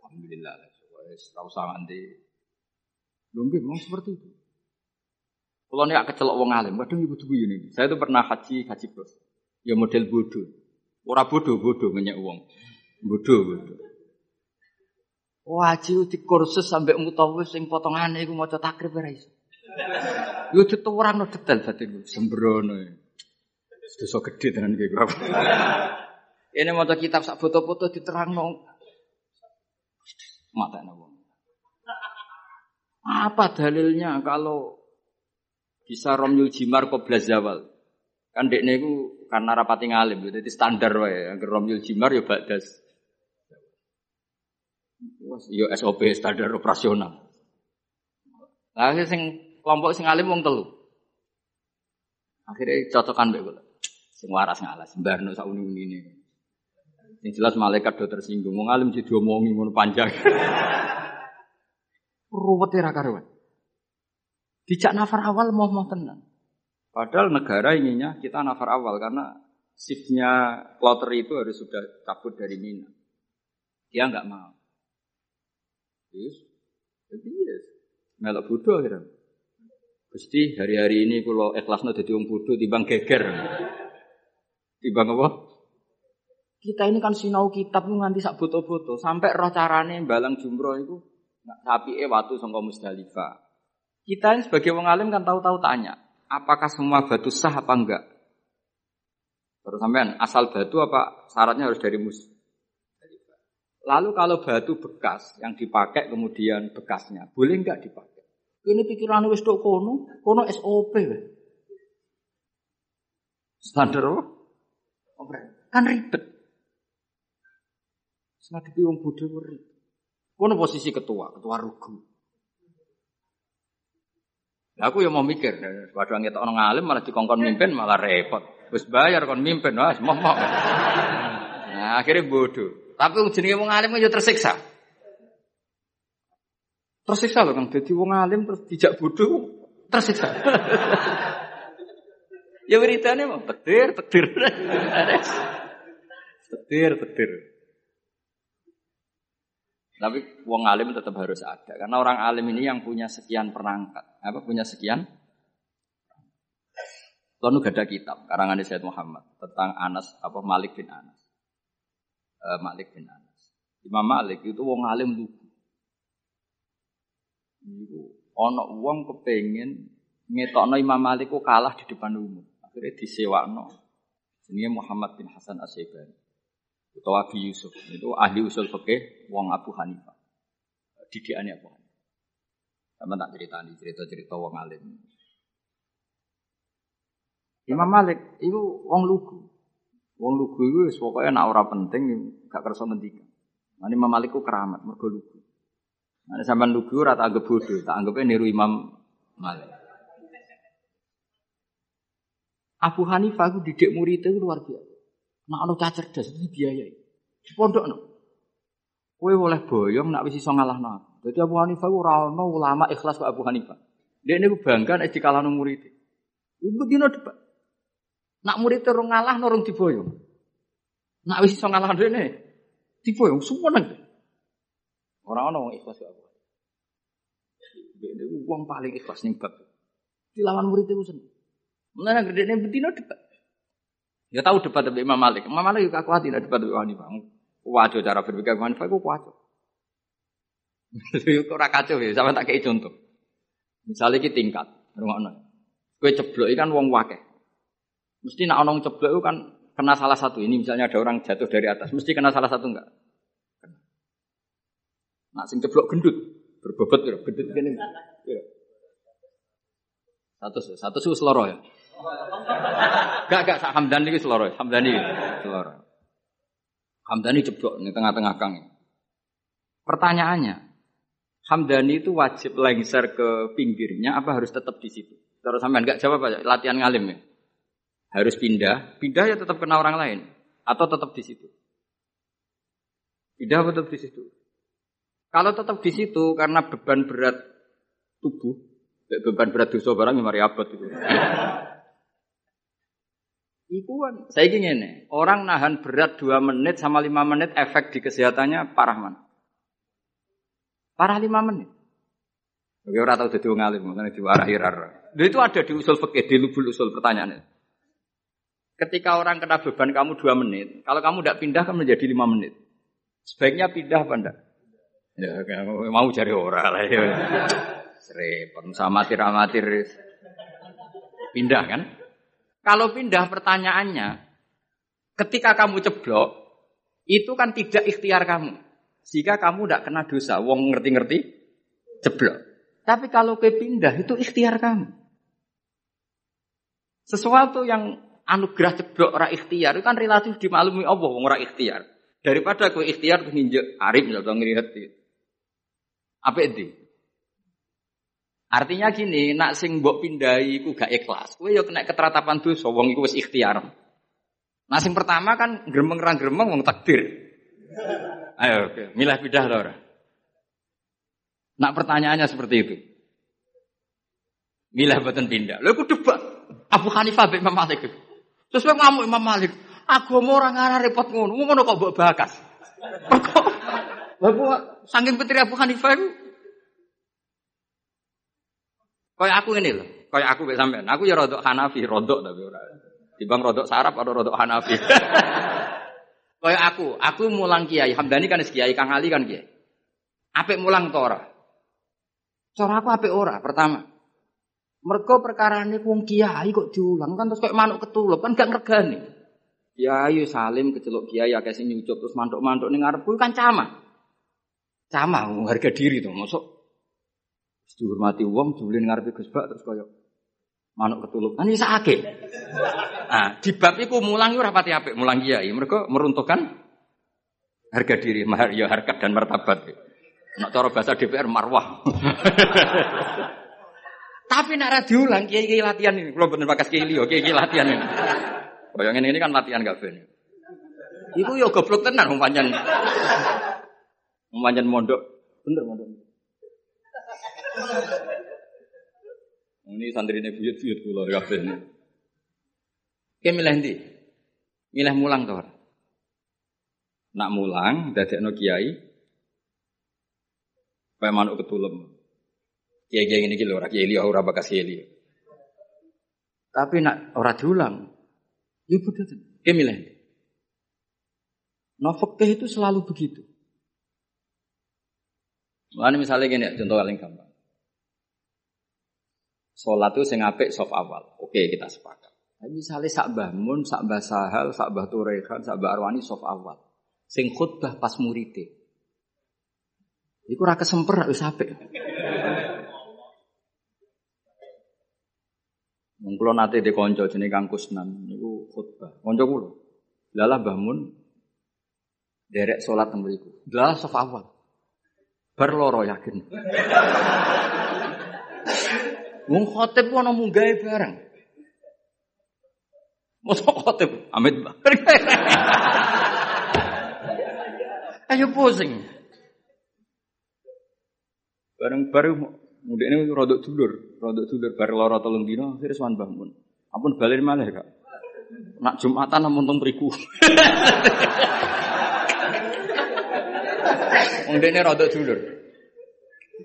Alhamdulillah. Wis ora usah nganti. Lho memang seperti itu. Kalau nih kecelok wong alim, kadang ibu tuh ini. Saya itu pernah haji, haji bos. Ya model bodoh. Ora bodoh, bodoh ngenyek wong. Bodoh, bodoh. Wajib di kursus sampai mutawif sing potongane iku maca takrib ora iso. Yo diturangno detail batin sembrono. Dosa gede tenan kok. Ini maca kitab sak foto-foto diterangno. Mata wong. Apa dalilnya kalau bisa romyul jimar kobra zawal? Kan dekne iku karena rapati ngalim, jadi standar wae. Romyul jimar ya badas Yo SOP standar operasional. Lah sing kelompok sing alim wong telu. Akhirnya cocokan mbek kula. Sing waras ngalas, mbarno sak uni-unine. Yang jelas malaikat do tersinggung. Wong alim jadi omongi ngono panjang. Ruwet ra karuan. Dijak nafar awal mau mau tenang. Padahal negara inginnya kita nafar awal karena shiftnya kloter itu harus sudah cabut dari Mina. Dia nggak mau. Yes. Jadi yes. Melok bodoh akhirnya. Gusti hari-hari ini kalau ikhlasnya jadi orang bodoh timbang geger. Timbang apa? Kita ini kan sinau kitab nganti sak boto-boto sampai roh carane balang jumroh itu tapi eh watu sangka Musdalifah. Kita ini sebagai wong alim kan tahu-tahu tanya, apakah semua batu sah apa enggak? Terus sampean asal batu apa syaratnya harus dari mus Lalu kalau batu bekas yang dipakai kemudian bekasnya, boleh nggak dipakai? Ini pikiran wis tok kono, kono SOP. Standar apa? Kan ribet. Sengaja wong bodho ribet. Kono posisi ketua, ketua rugu. aku ya mau mikir, waduh ngetok orang alim malah dikongkon mimpin malah repot. Wis bayar kon mimpin, wah mau Nah, akhirnya bodoh. Tapi jenenge wong alim yo tersiksa. Tersiksa loh Kang. Jadi wong alim terus dijak bodoh tersiksa. ya beritanya mah petir, petir. petir, petir. Tapi wong alim tetap harus ada karena orang alim ini yang punya sekian perangkat, apa punya sekian Lalu gak ada kitab karangan Sayyid Muhammad tentang Anas apa Malik bin Anas uh, Malik bin Anas. Imam Malik itu wong alim lugu. Iku ana wong kepengin ngetokno Imam Malik kok kalah di depan umum. Akhirnya disewakno. Jenenge Muhammad bin Hasan Asyibani. Utawa Abi Yusuf. Itu ahli usul fikih wong Abu Hanifah. Didikane Abu Hanifah. Sama tak ceritani cerita-cerita wong alim. Imam Malik itu wong lugu. Wong lugu itu pokoknya nak ora penting gak kerasa ngendikan. Mane Imam Malik keramat mergo lugu. Nek sampean lugu ora tak anggap bodoh, tak anggapnya niru Imam Malik. Abu Hanifah ku didik murid itu luar biasa. Nak ono cerdas itu. Di pondok no. Kowe oleh boyong nak wis iso ngalahno. Dadi Abu Hanifah ora ono ulama ikhlas kok Abu Hanifah. Dia ini bangga nek dikalahno murid. Ibu dino debat. Nak murid terus ngalah norong diboyong. Nak wis iso ngalah dene diboyong semua nang. Orang orang ikhlas apa. Dia uang paling ikhlas nih bab. Dilawan murid itu sendiri. Mulane gedene betina debat. Ya tahu debat dengan Imam Malik. Imam Malik juga kuat tidak debat dengan Hanifah. Wajo cara berpikir Hanifah itu kuat. Kok ora kacau ya, sampe tak kei contoh. Misalnya kita tingkat, rungokno. Kowe ceblok kan wong wakeh. Mesti nak onong ceblok itu kan kena salah satu. Ini misalnya ada orang jatuh dari atas, mesti kena salah satu enggak? Nak sing ceblok gendut, berbobot ya, gendut gini. Ya. Satu satu su seloro ya. Gak gak sak Hamdan iki seloro, Hamdani seloro. Hamdani ceblok di tengah-tengah kang. Pertanyaannya, Hamdani itu wajib lengser ke pinggirnya apa harus tetap di situ? Terus sampean enggak jawab aja, latihan ngalim ya. Harus pindah, pindah ya tetap kena orang lain atau tetap di situ. Pindah tetap di situ. Kalau tetap di situ karena beban berat tubuh, beban berat dosa barang yang mari abad itu. Iku kan, saya ingin nih, orang nahan berat 2 menit sama 5 menit efek di kesehatannya parah mana? Parah 5 menit. Oke, orang tahu jadi ngalim, makanya diwarahi rara. itu ada di usul fikih, di lubul usul pertanyaannya. Ketika orang kena beban kamu dua menit, kalau kamu tidak pindah kan menjadi lima menit. Sebaiknya pindah apa enggak? Ya, mau cari orang lah ya. Serepet, sama amatir. Pindah kan? Kalau pindah pertanyaannya, ketika kamu ceblok, itu kan tidak ikhtiar kamu. Sehingga kamu tidak kena dosa. Wong ngerti-ngerti, ceblok. Tapi kalau ke pindah, itu ikhtiar kamu. Sesuatu yang anugerah ceblok ora ikhtiar itu kan relatif dimaklumi Allah wong ora ikhtiar. Daripada kowe ikhtiar tuh nginjek arif ya ngelihat itu. Apa itu? Artinya gini, nak sing mbok pindai iku gak ikhlas. Kowe yo kena keteratapan dosa wong iku wis ikhtiar. Nah sing pertama kan gremeng ra gremeng wong takdir. Ayo, oke. milah pindah to ora? Nak pertanyaannya seperti itu. Milah boten pindah. Lha debat Abu Hanifah bin Malik. Terus kowe ngamuk Imam Malik. Agama orang ngarah repot ngono. Ngono kok mbok bakas. Bapak saking putri Abu Hanifah itu Kayak aku ini loh, kayak aku bisa sampean. Aku ya rodok Hanafi, rodok tapi ora. Dibang rodok sarap atau rodok Hanafi. kayak aku, aku mulang kiai. Hamdani kan kiai, Kang Ali kan kiai. Apik mulang tora. Cara aku apik ora? Pertama, mereka perkara ini wong kiai kok diulang kan terus kayak manuk ketulup kan gak ngergani. Kiai salim kecelok kiai akeh sing nyucup terus mantuk-mantuk ning ngarepku kan cama. Cama harga diri tuh masuk dihormati wong julin ngarepe Gus Bak terus kaya manuk ketulup. Kan iso akeh. Nah, di bab iku mulang ora pati apik mulang kiai. Mereka meruntuhkan harga diri, ya harkat dan martabat. Nak cara bahasa DPR marwah. Tapi nak ra diulang kiai kiai latihan ini, kalau bener bakas kiai liyo, kiai kiai latihan ini. Bayangin ini kan latihan gak ben. Iku yo goblok tenan. Wong pancen mondok, bener mondok. Ini santri ini buyut-buyut kula kabeh ini. Ki milih ndi? Milih mulang to Nak mulang dadekno kiai. Kaya manuk ketulem. Kiai-kiai ini lho ora kiai liya ora bakas kiai. Tapi nak ora diulang, ya bodoh. Kiai milih. Nah, itu selalu begitu. Mana misalnya gini, contoh paling gampang. Sholat itu sing apik soft awal. Oke, kita sepakat. Tapi misalnya sak Mun, sak Mbah Sahal, sak Mbah Turekan, Arwani soft awal. Sing khutbah pas murite. Iku ora kesemper wis apik. Wong nate de kanca jenenge Kang Kusnan niku khutbah. Kanca kula. Lalah Mbah Mun derek salat teng mriku. Lalah saf awal. Yakin. Wong khotib ana munggahe bareng. Mosok khotib amit Ayo pusing. Bareng baru Mudik ini rodok dulur, rodok dulur bar loro telung dino, akhirnya swan bangun. Ampun balik malah kak. Nak Jumatan namun teng mriku. Wong dene rada dulur.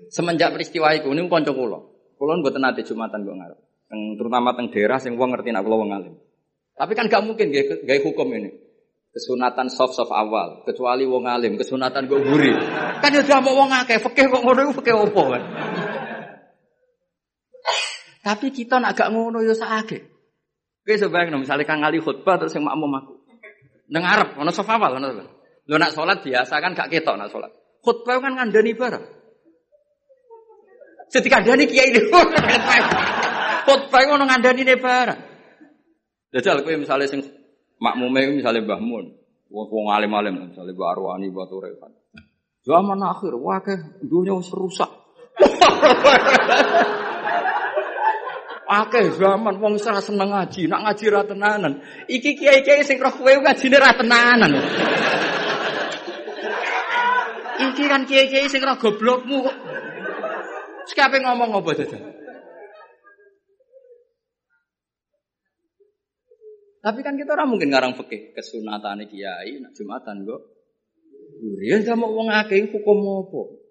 Semenjak peristiwa iku niku kanca kula. Kula mboten nate Jumatan kok ngarep. Terutama teng daerah sing wong ngerti nak kula wong alim. Tapi kan gak mungkin gawe hukum ini. Kesunatan soft-soft awal, kecuali wong alim, kesunatan gue buri. Kan ya mau wong akeh, fikih kok ngono iku fikih opo kan. Tapi kita nak gak ngono ya sakake. Kowe sebayang misalnya kang ngali khutbah terus yang makmum aku. Nang arep ono soft awal ono. Lho nak salat biasa kan gak ketok nak salat. Khutbah kan ngandani bareng. Setika dani kiai ini. Khutbah ngono ngandani ne bareng. Jajal kowe misalnya sing makmume misalnya Mbah Mun, wong alim-alim misalnya Mbah Arwani, Mbah Turekan. Zaman akhir, wah dunia wis rusak. Akeh zaman wong ora seneng ngaji, nak ngaji ra tenanan. Iki kiai-kiai sing roh kowe ngajine ra tenanan. Iki kan kiai-kiai sing roh goblokmu kok. Sekape ngomong apa jajal? Tapi kan kita orang mungkin ngarang fikih kesunatan kiai, nak jumatan kok. Ya sama wong akeh hukum apa?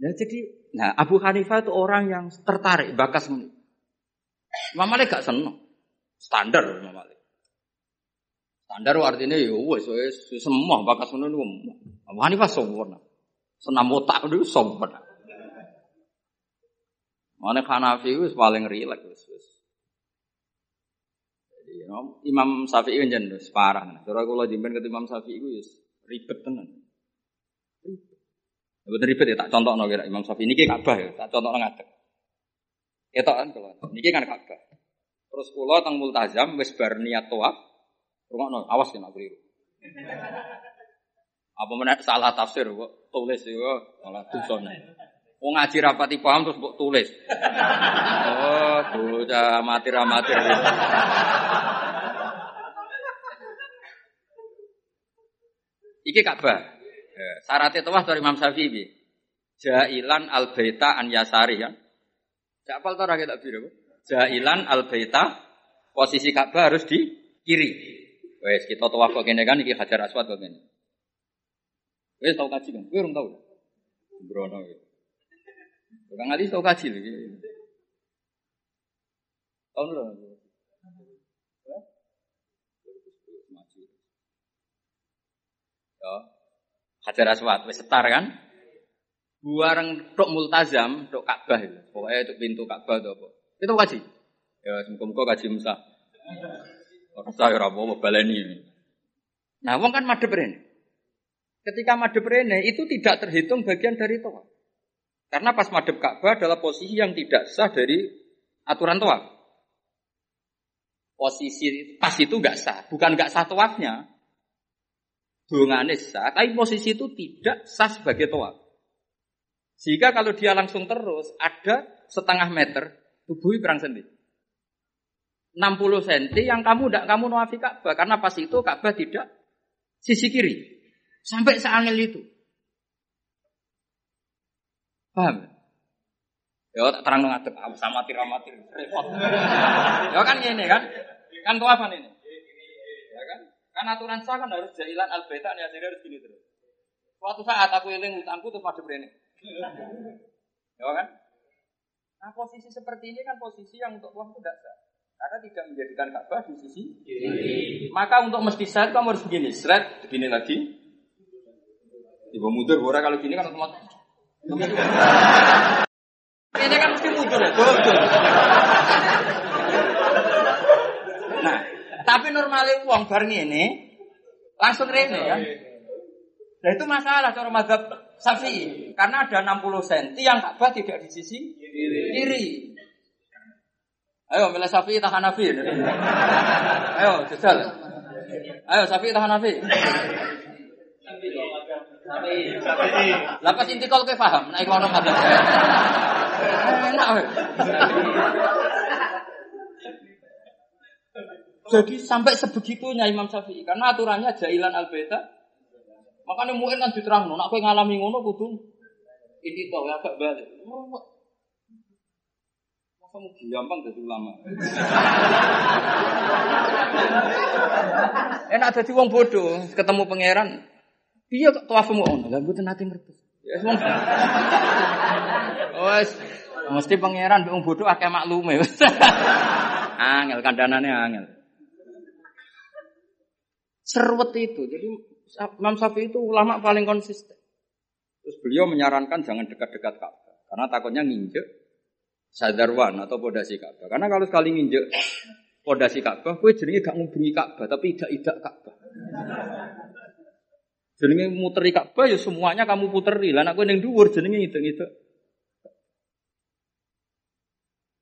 Nah, jadi, nah Abu Hanifah itu orang yang tertarik, bakas ini. Imam Malik gak seneng. Standar Imam Malik. Standar artinya ya wes wes semua bakas ini Abu Hanifah sempurna. Senam otak itu sempurna. Mana Hanafi itu paling rileks wis wis. Jadi Imam Syafi'i kan jen separah. Cara kula jemben ke Imam Syafi'i itu ribet tenan. Betul ribet ya tak contohno kira Imam Syafi'i niki Ka'bah ya, tak contohno ngadeg. Ketok kan kalau niki kan Ka'bah. Terus kula teng multazam wis bar niat tawaf. Rungokno, awas ya nak keliru. Apa menak salah tafsir kok tulis yo malah dosane. Wong ngaji rapati paham terus mbok tulis. Oh, bocah amatir-amatir. Iki Ka'bah. Eh, syaratnya tawaf dari Imam Syafi'i. Jailan al baita an yasari ya. Siapa tahu rakyat tak biru? Jailan al baita posisi Ka'bah harus di kiri. Wes kita tawaf kok gini kan iki Hajar Aswad kok. Wes tau kaji kan? Kowe tau. Brono gitu. Kang Ali tau kaji lagi. Tahun berapa? Ya. Hajar Aswad wis setar kan? Buareng tok multazam, tok Ka'bah itu. Pokoknya itu pintu Ka'bah itu apa? Itu kaji. Ya, semoga kaji Musa. Orang saya rapo baleni. Nah, wong kan madhep rene. Ketika madhep rene itu tidak terhitung bagian dari tawaf. Karena pas madhep Ka'bah adalah posisi yang tidak sah dari aturan tawaf. Posisi pas itu nggak sah, bukan nggak sah tawafnya. Dongane sah, tapi posisi itu tidak sah sebagai tawaf. Sehingga kalau dia langsung terus ada setengah meter tubuh perang sendiri. 60 cm yang kamu tidak kamu nawafi Ka'bah karena pas itu Ka'bah tidak sisi kiri sampai seangel itu. Paham? Ya tak terang ngadep sama tir amatir repot. ya kan ini kan? Kan tawafan ini. Kan aturan sah kan harus jailan al baita ya jadi harus gini terus. Suatu saat aku eling utangku tuh pada berani. Ya kan? Nah posisi seperti ini kan posisi yang untuk uang tidak sah. Karena tidak menjadikan Ka'bah di sisi. Maka untuk mesti sah kamu harus begini, seret, begini lagi. Ibu mundur, orang kalau gini kan otomatis. Ini kan mesti mundur ya, tapi normalnya uang bareng ini langsung rene kan. Nah itu masalah cara madhab Syafi'i karena ada 60 cm yang Ka'bah tidak di sisi kiri. Ayo milih Syafi'i tahan Hanafi. Ayo jajal. Ayo Syafi'i tahan Hanafi. Lah pas inti kalau paham, naik kono madhab. Enak Jadi sampai sebegitunya Imam Syafi'i karena aturannya jailan al beta. Makanya mungkin kan diterang, nak kowe ngalami ngono kudu ini tau ya agak balik. Kamu gampang jadi ulama. Enak jadi wong bodoh, ketemu pangeran. Iya tawafmu ono, lha mboten nate ngerti. Ya. Wes mesti pangeran wong bodoh akeh maklume. angel kandanane angel. Serwet itu. Jadi Imam Syafi'i itu ulama paling konsisten. Terus beliau menyarankan jangan dekat-dekat Ka'bah karena takutnya nginjek sadarwan atau podasi Ka'bah. Karena kalau sekali nginjek podasi Ka'bah, gue jenenge gak ngubengi Ka'bah tapi tidak tidak Ka'bah. Jenenge muteri Ka'bah ya semuanya kamu puteri. Lah kowe ning dhuwur jenenge ngidek-ngidek.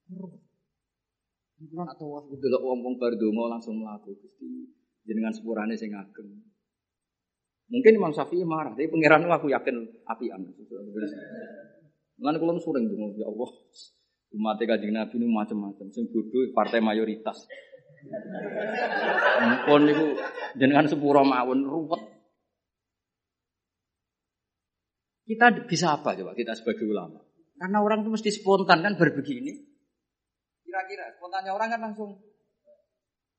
Kulo nak tawaf delok wong-wong bar langsung mlaku Gusti jenengan sepurane sing ageng. Mungkin Imam Syafi'i marah, tapi pangeran aku yakin apian. Lan kula sering donga ya Allah. Umat Kanjeng Nabi ini macam-macam, sing bodoh partai mayoritas. Mumpun niku jenengan sepuro mawon ruwet. Kita bisa apa coba kita sebagai ulama? Karena orang itu mesti spontan kan berbegini. Kira-kira spontannya orang kan langsung.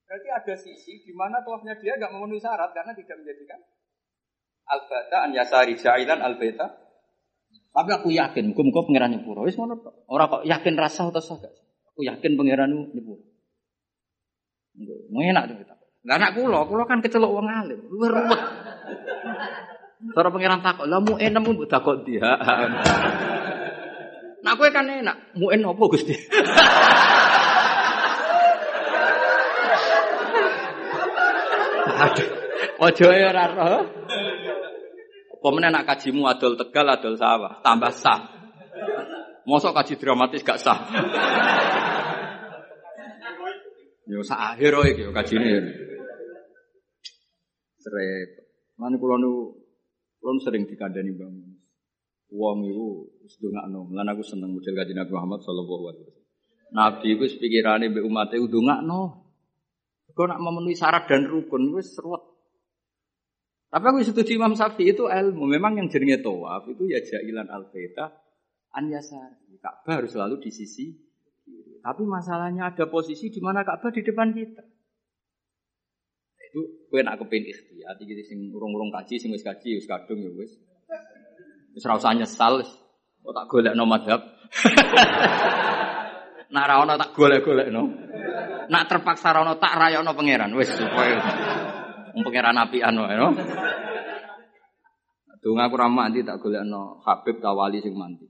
Berarti ada sisi di mana tuafnya dia nggak memenuhi syarat karena tidak menjadikan al-bata an yasari jailan al-bata. Tapi aku yakin, muga-muga pangeran nyepuro. Wis ngono tok. Ora kok yakin rasa atau sagak. Aku yakin pangeran nyepuro. Enak tuh kita. Lah anak kula, kula kan kecelok wong alim. Luwih ruwet. Cara pangeran takok, lah mu enem mu takok dia. Nah kowe kan enak, mu en apa Gusti? Aduh, ojo ya. Apa meneh nak kajimu adol Tegal adol sawah, tambah sah. Mosok kaji dramatis gak sah. Yo sak akhir iki yo kajine. Srep. Lan kula nu sering dikandani bangun. Wong iku wis ndongakno. Lan aku seneng model kaji Nabi Muhammad sallallahu alaihi wasallam. Nabi iku wis pikirane mbek umate ndongakno. Kau nak memenuhi syarat dan rukun wis seruat. Tapi aku setuju Imam Syafi'i itu ilmu. Memang yang jenenge tawaf itu ya jailan al-baita an yasar. Ka'bah harus selalu di sisi. Tapi masalahnya ada posisi di mana Ka'bah di depan kita. Itu kowe nak kepin ikhtiar iki sing urung-urung kaji sing wis kaji wis kadung ya wis. Wis ora usah nyesal. Kok tak golekno madhab. Nak ra ono tak golek-golekno. Nak terpaksa ra ono tak rayono pangeran wis supaya Wong pangeran apian wae no. Donga aku ra mandi tak golekno Habib tawali sing mandi.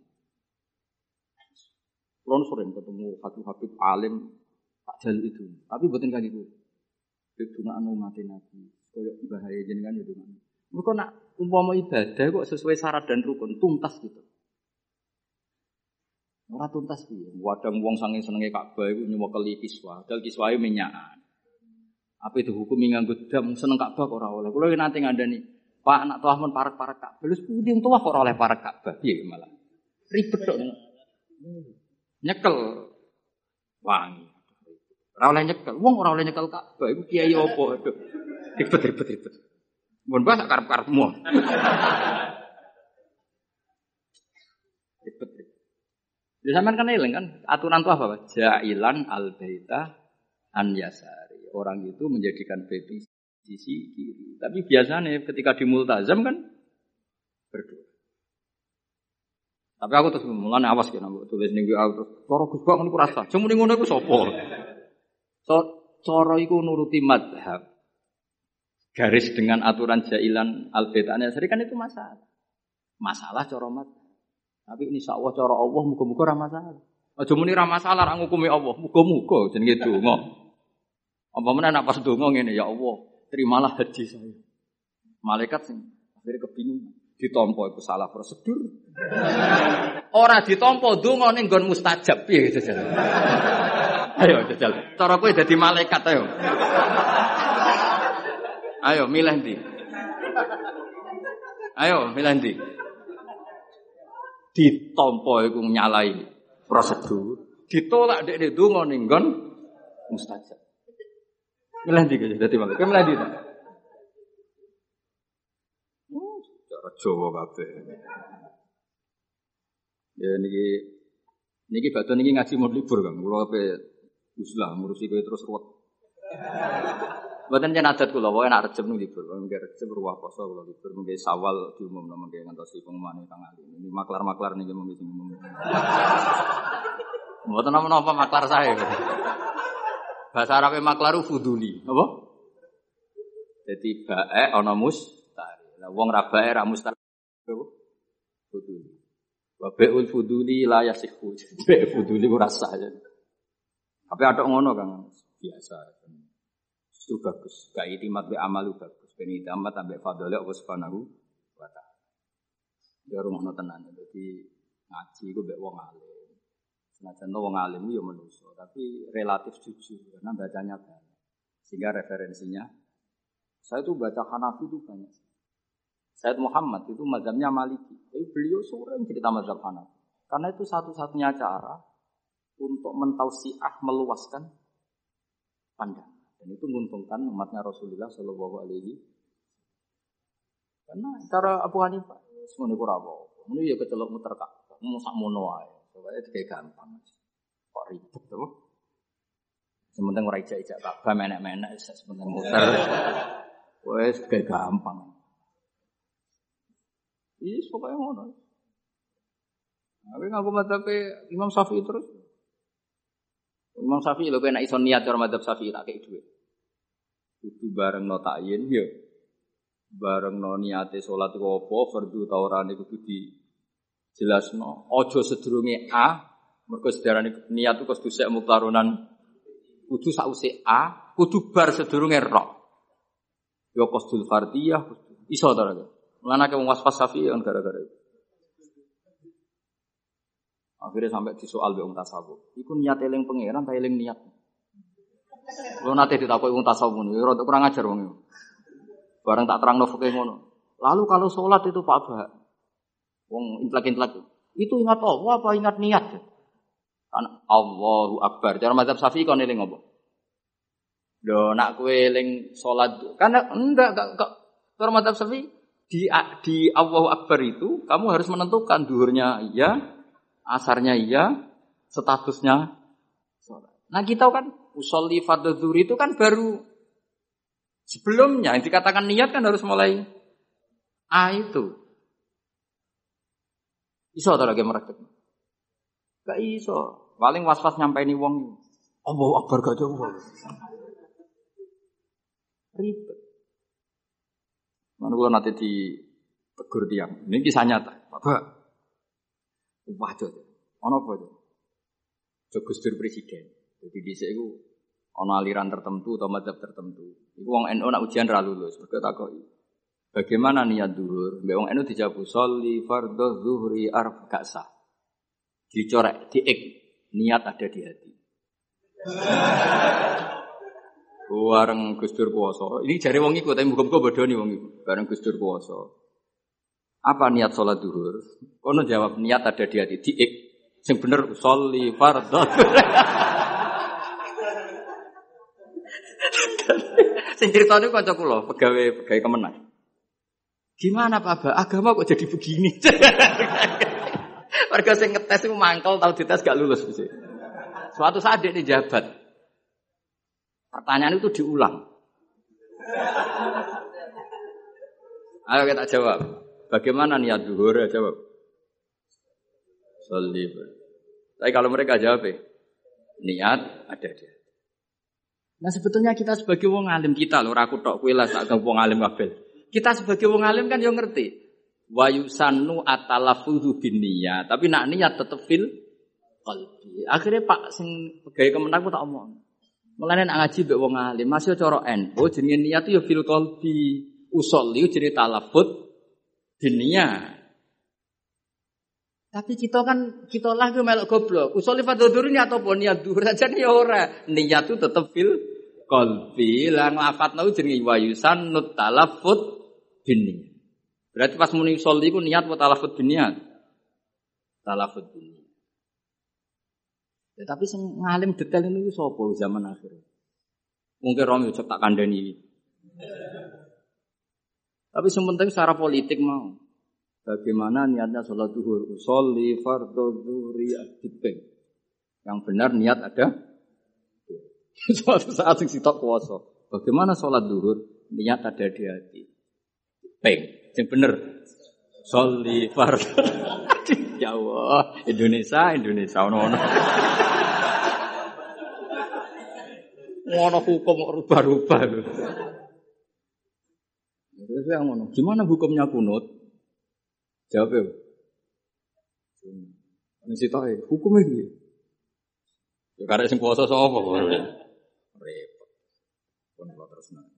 Kulon sering ketemu Habib-Habib alim tak jalan itu. Tapi buatin kaki gue. Habib donga anu mati nabi. Koyok bahaya jenengan ya donga. Mereka nak umpama ibadah kok sesuai syarat dan rukun tuntas gitu. Ora tuntas piye. Wadang wong saking senenge Ka'bah iku nyewekeli kiswa. Dal kiswae minyakan. Apa itu hukum nganggo dam seneng Ka'bah ora oleh. Kulo nanti ngandani, Pak anak tuah men parek parek Ka'bah. Lus pundi wong tuah ora oleh parek Ka'bah. Piye malah. Ribet tok. Nyekel wangi. Ora oleh nyekel. Wong ora oleh nyekel Ka'bah iku kiai opo? Aduh. Ribet ribet ribet. Mun bahasa karep-karepmu. Ribet ribet. Ya sampean kan eling kan aturan tuh apa? Jailan al baita an yasari. Orang itu menjadikan baby sisi kiri. Tapi biasanya ketika di multazam kan berdoa. Tapi aku terus mulane awas kena mbok tulis ning WA terus cara Gus kok ngono rasa. Cuma ning ngono iku sapa? So, cara iku nuruti madhab. Garis dengan aturan jailan al baitanya seri kan itu masalah. Masalah cara madhab. Tapi ini Allah cara Allah muga-muga ora masalah. Aja muni ora masalah ra ngukumi Allah, muga-muga jenenge donga. Apa meneh nak pas donga ngene ya Allah, terimalah haji saya. Malaikat sing akhirnya kebingungan. Ditompo itu salah prosedur. Ora ditompo donga ning nggon mustajab piye gitu. Ayo jajal. Cara kowe dadi malaikat ayo. Ayo milih ndi? Ayo milih ndi? Ditompo iku nyalai prosedur, ditolak dek dek donga ning nggon mustajab. Milih ndi kaya dadi malah. Kowe milih ndi? Cara Jawa kabeh. Ya niki Niki batu niki ngaji mau libur kan, kalau apa uslah ngurusi gue terus ruwet. Buatan jen adat kula, pokoknya nak recep nih libur, mungkin recep ruwah poso kula libur, mungkin sawal diumum nama mungkin ngantosi pengumuman kang ali. Ini maklar maklar nih mungkin sing umum. Buatan nama apa maklar saya. Bahasa Arabnya maklaru fuduli, apa? Jadi bae ana mustari. Lah wong ra bae ra mustari. Fuduli. Wa bai'ul fuduli la yasihu. Bae fuduli ora sah. Tapi ada ngono kan biasa. Itu bagus. Gak itimat be amalu bagus. Ben itimat ambek fadhole Allah Subhanahu wa taala. Ya rumono tenan. Jadi ngaji ku mbek wong alim. Senajan wong alim ya manusia, tapi relatif jujur karena bacanya banyak. Sehingga referensinya saya tuh baca Hanafi itu banyak. Said Muhammad itu mazhabnya Maliki. Tapi beliau sering cerita mazhab Hanafi. Karena itu satu-satunya cara untuk mentausiah meluaskan pandangan. Dan itu menguntungkan umatnya Rasulullah Shallallahu Alaihi Karena cara Abu Hanifah semuanya kurang apa. Ini ya kecelok muter kak, mau sak mono aja. Pokoknya kayak gampang. Kok ribet tuh? Sementing ora ijak-ijak Ka'bah menek-menek sementing muter. Wes kayak gampang. Iya, pokoknya ngono. Tapi ngaku madhabe Imam Syafi'i terus. Imam Syafi'i lho kena iso niat cara madhab Syafi'i tak kei dhuwit. Kudu bareng no takyin ya. Bareng no niate salat ku apa, fardu ta ora kudu di jelasno. Ojo sedurunge A, mergo sedarane niat ku kudu sek muktarunan kudu sause A, kudu bar sedurunge ro. Ya qasdul fardiyah iso ta ora? Mulane wong waswas safi kan gara-gara itu. Akhirnya sampai di soal wong tasawuf. Iku niat eling pangeran ta eling niat. Lo nate ditakoki wong tasawuf ini, rada kurang ajar wong Barang tak terang fikih ngono. Lalu kalau sholat itu Pak Bah, wong intelek-intelek itu ingat Allah apa ingat niat? Kan Allahu Akbar. Cara mazhab Syafi'i kon eling apa? Do nak kowe eling salat karena enggak enggak, enggak. Cara mazhab Syafi'i di di Allahu Akbar itu kamu harus menentukan duhurnya iya, asarnya iya, statusnya sholat. Nah kita kan usolli fardhu itu kan baru sebelumnya yang dikatakan niat kan harus mulai A itu. Iso atau lagi merekut? Gak iso. Paling was-was nyampe ini wong. Allah akbar gak jauh. Ribet. Mana gue nanti di tegur tiang. Ini kisah nyata. Bapak. Waduh. Ono apa itu? Jogus presiden. Jadi di sini ono aliran tertentu atau mazhab tertentu. Iku wong NU nak ujian ra lulus, mergo. Bagaimana niat duhur? Mbak wong NU dijawab sholli fardhu zuhri arf gak sah. Dicorek, diik, niat ada di hati. Wareng Gus Dur puasa. Ini jari wong iku tapi muga-muga bodoni wong iku. Bareng Gus Dur puasa. Apa niat sholat duhur? Kono jawab niat ada di hati. Diik. Sing bener sholli fardhu. Sing cerita niku kanca kula, pegawai pegawai kemenang. Gimana Pak Ba? Agama kok jadi begini? Warga sing ngetes itu mangkel tahu dites gak lulus sih. Suatu saat dia jabat. Pertanyaan itu diulang. Ayo kita jawab. Bagaimana niat duhur? Ya jawab. Salib. Tapi kalau mereka jawab, niat ada dia. Nah sebetulnya kita sebagai wong alim kita loh, raku tok kue lah wong alim kabel. Kita sebagai wong alim kan yang ngerti. Wa yusanu atalafudu bin niat, tapi nak niat tetep fil qalbi. Akhirnya Pak sing pegawai kemenang tak omong. Mulane nak ngaji mbek wong alim, masih cara NU jenenge niat ya fil qalbi. Usolli jadi talafut niat. Tapi kita kan kita lah ke melok goblok. Usul fadhudur ini atau pun niat duhur saja nih ya ora. Niat itu tetap fil qalbi lan nau jenenge wayusan nut talafut bin Berarti pas muni usul iku niat wa talafut niat. Talafut bin Ya, tapi sing ngalim detail ini sapa zaman akhir. Mungkin Romi cek tak kandani. Tapi sementing secara politik mau. Bagaimana niatnya sholat duhur? Usolli fardhu duhri adibeng. Yang benar niat ada. Suatu saat sing sitok kuasa. Bagaimana sholat duhur? Niat ada di hati. Peng. Yang bener. Sholli fardhu. ya Allah, Indonesia, Indonesia ono-ono. Ngono hukum rubah-rubah. Terus yang ngono, gimana hukumnya kunut? Jawab ya. Ini sih tahu hukumnya gitu. Ya karena sing puasa sapa kok. Repot. Pun terus nang.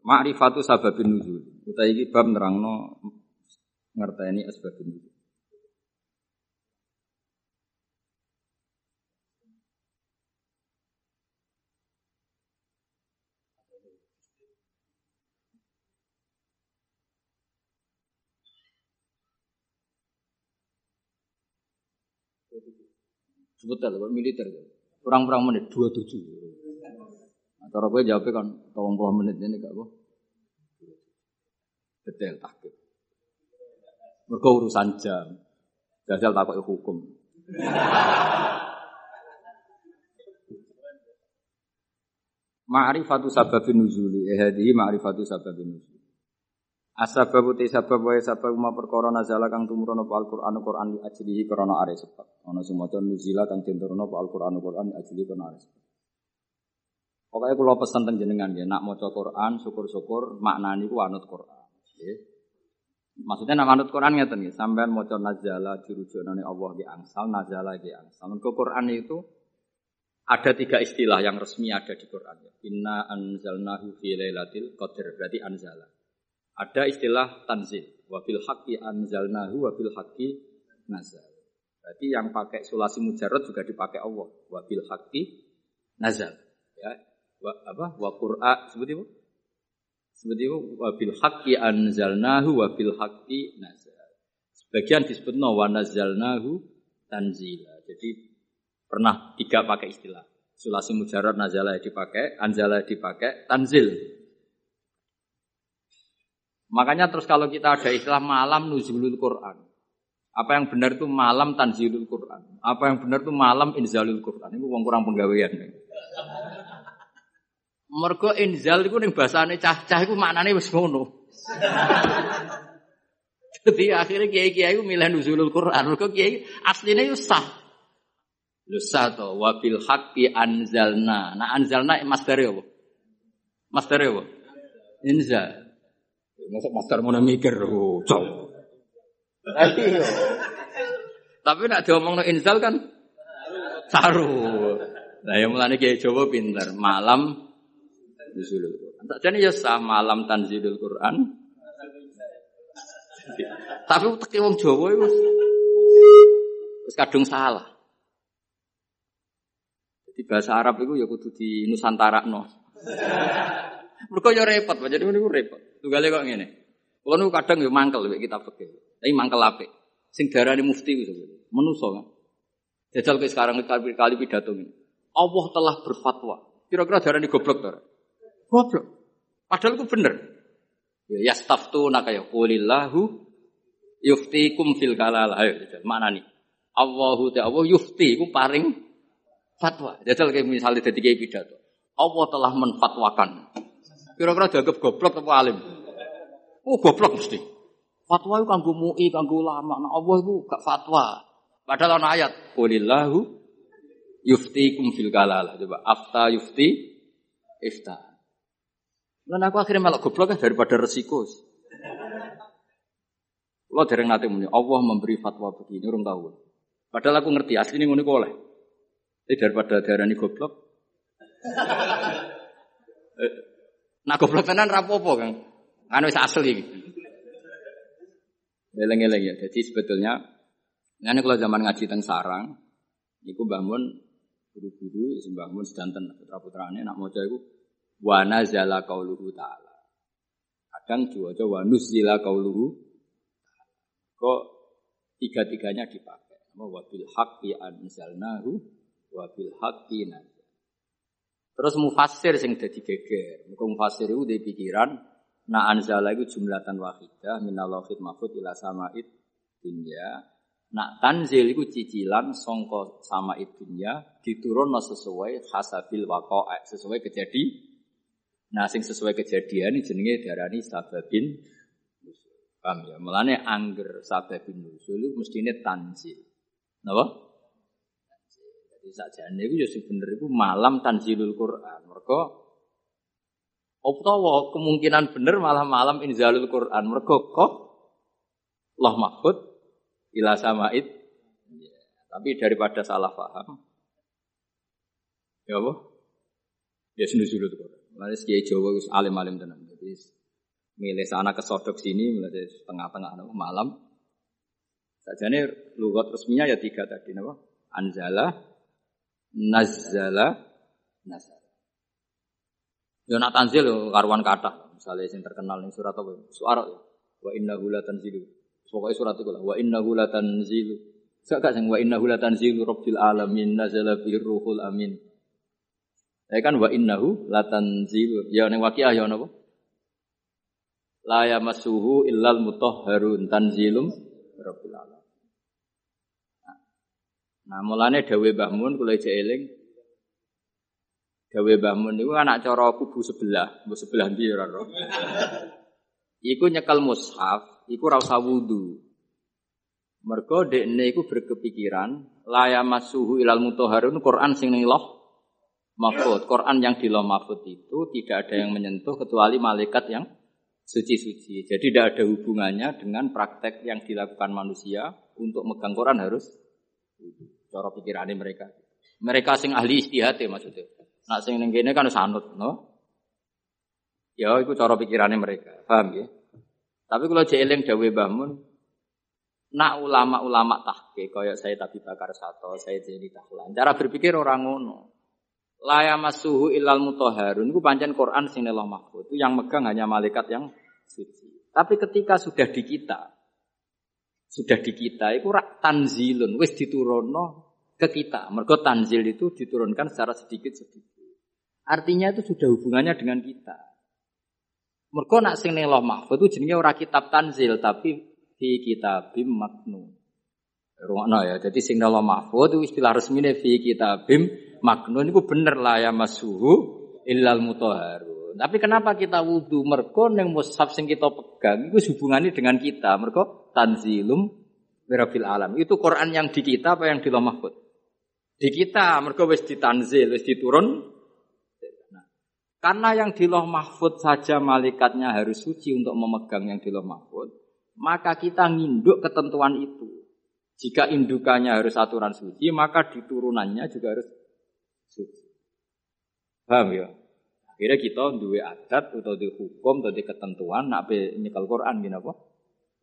Ma'rifatu sababin nuzul. Kita iki bab nerangno ngerteni asbabun nuzul. Sebentar, militer. Kurang-kurang menit, dua tujuh. Cara gue jawabnya kan, tolong puluh menit ini gak apa. Detail takut. Mereka urusan jam. Jajal takut hukum. Ma'rifatu sababin nuzuli. Eh hadihi ma'rifatu sababin nuzuli. Asbab uti sabab wae sabab ma perkara nazala kang tumurun apa Al-Qur'an Qur'an li ajlihi krana are sebab. Ana sing maca nuzila kang tinturun apa Al-Qur'an Qur'an li ajlihi krana are sebab. Pokoknya kalau pesan tentang jenengan ya, nak maca Quran, syukur-syukur maknani ku anut Quran. Ya. Maksudnya nak anut Quran ngeten nggih, sampean maca nazala dirujukane Allah di angsal, nazala di angsal. Ke Quran itu ada tiga istilah yang resmi ada di Quran. Ya. Inna anzalnahu fi lailatul qadr, berarti anzala. Ada istilah tanzil. Wabil haqqi anzalnahu wabil haqqi nazal. Berarti yang pakai sulasi mujarrad juga dipakai Allah. Wabil haqqi nazal. Ya. Wa, apa? Wa qur'a seperti itu. Seperti itu wabil haqqi anzalnahu wabil haqqi nazal. Sebagian disebut wa nazalnahu tanzila. Jadi pernah tiga pakai istilah. Sulasi mujarrad nazala dipakai, anzala dipakai, tanzil Makanya terus kalau kita ada istilah malam nuzulul Quran. Apa yang benar itu malam tanzilul Quran. Apa yang benar itu malam inzalul Quran. Ini uang kurang penggawean. Mergo inzal itu ning bahasane cah-cah iku maknane wis ngono. Jadi akhirnya kiai-kiai itu milih nuzulul Quran. Mergo kiai aslinya itu sah. Lu sah to wabil haqqi anzalna. Nah anzalna master apa? Master apa? Inzal. Masuk master mau mikir, oh, Tapi nak diomong no inzal kan saru. Nah yang mulai kayak Jawa pinter. Malam nuzulul Quran. Jadi ya sah malam tanzilul Quran. Tapi teki wong Jawa itu wis kadung salah. Jadi bahasa Arab itu ya kudu di Nusantara no. Mereka ya repot, jadi ini repot. Tunggale kok ngene. Kulo nu kadang yo mangkel mek kitab fikih. Tapi mangkel apik. Sing darani mufti itu menuso kan. Jajal ke sekarang kali kali pidato ini. Allah telah berfatwa. Kira-kira darani goblok to? Goblok. Padahal itu bener. Ya yastaftu naka ya qulillahu yuftikum fil kalal. Ayo jajal mana nih? Allahu ta'ala yufti ku paring fatwa. Jajal kayak misalnya jadi kayak pidato. Allah telah menfatwakan Kira-kira dianggap goblok atau alim? Oh goblok mesti. Fatwa itu kanggo MUI, kanggo ulama. Nah Allah itu gak fatwa. Padahal ana ayat, "Qulillahu yuftikum fil kalalah." Coba afta yufti ifta. Lan aku akhirnya malah goblok ya daripada resiko. Lo dereng nanti muni, Allah memberi fatwa begini, orang tahu. Padahal aku ngerti, asli ini ngono oleh. Tapi daripada darah ini goblok. Nah goblok tenan rapopo Kang. Kan wis asli. Eleng-eleng ya. Jadi sebetulnya ini kalau zaman ngaji teng sarang, niku bangun guru-guru, ya bangun sedanten putra-putrane nak maca iku wa nazala qauluhu ta'ala. Kadang diwaca wa nuzila qauluhu Kok tiga-tiganya dipakai. Wa bil haqqi anzalnahu wa bil haqqi nazal. Terus mufasir sing dadi geger. Muga mufasir itu di pikiran na anzala iku jumlatan wahidah minallahil mahfud ila sama'id dunya Nak tanzil iku cicilan songko sama ibunya diturun sesuai hasabil waqa'a, sesuai kejadian. Nah, sing sesuai kejadian ini jenenge darani sababin Paham ya? Mulane angger sababin nusul mestine tanzil. Napa? Jadi sakjane iku ya sebenarnya iku malam tanzilul Quran. Mergo utawa kemungkinan bener malah malam inzalul Quran. Mergo kok Allah mahfud ila samaid. Ya, tapi daripada salah paham. Ya apa? Ya sendu-sendu itu. Lalu Kiai Jawa itu alim-alim tenan. Jadi milih sana ke sodok sini, mulai tengah-tengah malam. Saja ini lugat resminya ya tiga tadi, nama Anzala, Nazala, Nazala. Ya nak tanzil karuan kata, misalnya yang terkenal nih surat apa? Suara, wa inna hula tanzilu. Pokoknya surat itu lah. Wa inna hula tanzilu. Gak gak wa inna hula tanzilu rabbil alamin nazala bir ruhul amin. Ya kan wa innahu latanzilu. Ya ning waqiah ya napa? La yamassuhu illal mutahharun tanzilum rabbil alamin. Nah, mulane dawe Mbah Mun kula eling Dawe Mbah Mun niku anak cara kubu sebelah, kubu sebelah ndi ora Iku nyekel mushaf, iku ra usah wudu. Mergo dekne berkepikiran laya masuhu ilal mutahharun Quran sing ning loh mahfud. Quran yang di loh mahfud itu tidak ada yang menyentuh kecuali malaikat yang suci-suci. Jadi tidak ada hubungannya dengan praktek yang dilakukan manusia untuk megang Quran harus cara pikirannya mereka. Mereka sing ahli istihad ya maksudnya. Nak sing ning kan sanut, no? Ya itu cara pikirannya mereka, paham ya? Tapi kalau jeeling dawe bangun, nak ulama-ulama tahke, kayak saya tapi bakar satu, saya jadi tahlan. Cara berpikir orang ngono. Laya masuhu ilal mutoharun, itu pancen Quran sing Allah mahfud. Itu yang megang hanya malaikat yang suci. Tapi ketika sudah di kita, sudah di kita, itu rak tanzilun, wis diturunno ke kita. Mergo tanzil itu diturunkan secara sedikit-sedikit. Artinya itu sudah hubungannya dengan kita. Mergo nak sing ning Lauh Mahfuz itu jenenge ora kitab tanzil tapi fi kitabim maknun. Rungokno ya. Jadi sing Lauh Mahfuz itu istilah resmine fi kitabim maknun itu bener lah ya masuhu illal mutahharun. Tapi kenapa kita wudhu? Mergo ning mushaf sing kita pegang itu hubungannya dengan kita. Mergo tanzilum wirafil alam. Itu Quran yang di kita apa yang di Lauh Mahfuz? Di kita, mergo wis ditanzil, wis diturun karena yang di loh mahfud saja malaikatnya harus suci untuk memegang yang di loh mahfud, maka kita nginduk ketentuan itu. Jika indukannya harus aturan suci, maka diturunannya juga harus suci. Paham ya? Akhirnya kita dua adat atau di hukum atau di ketentuan nak nyekel Quran gini apa?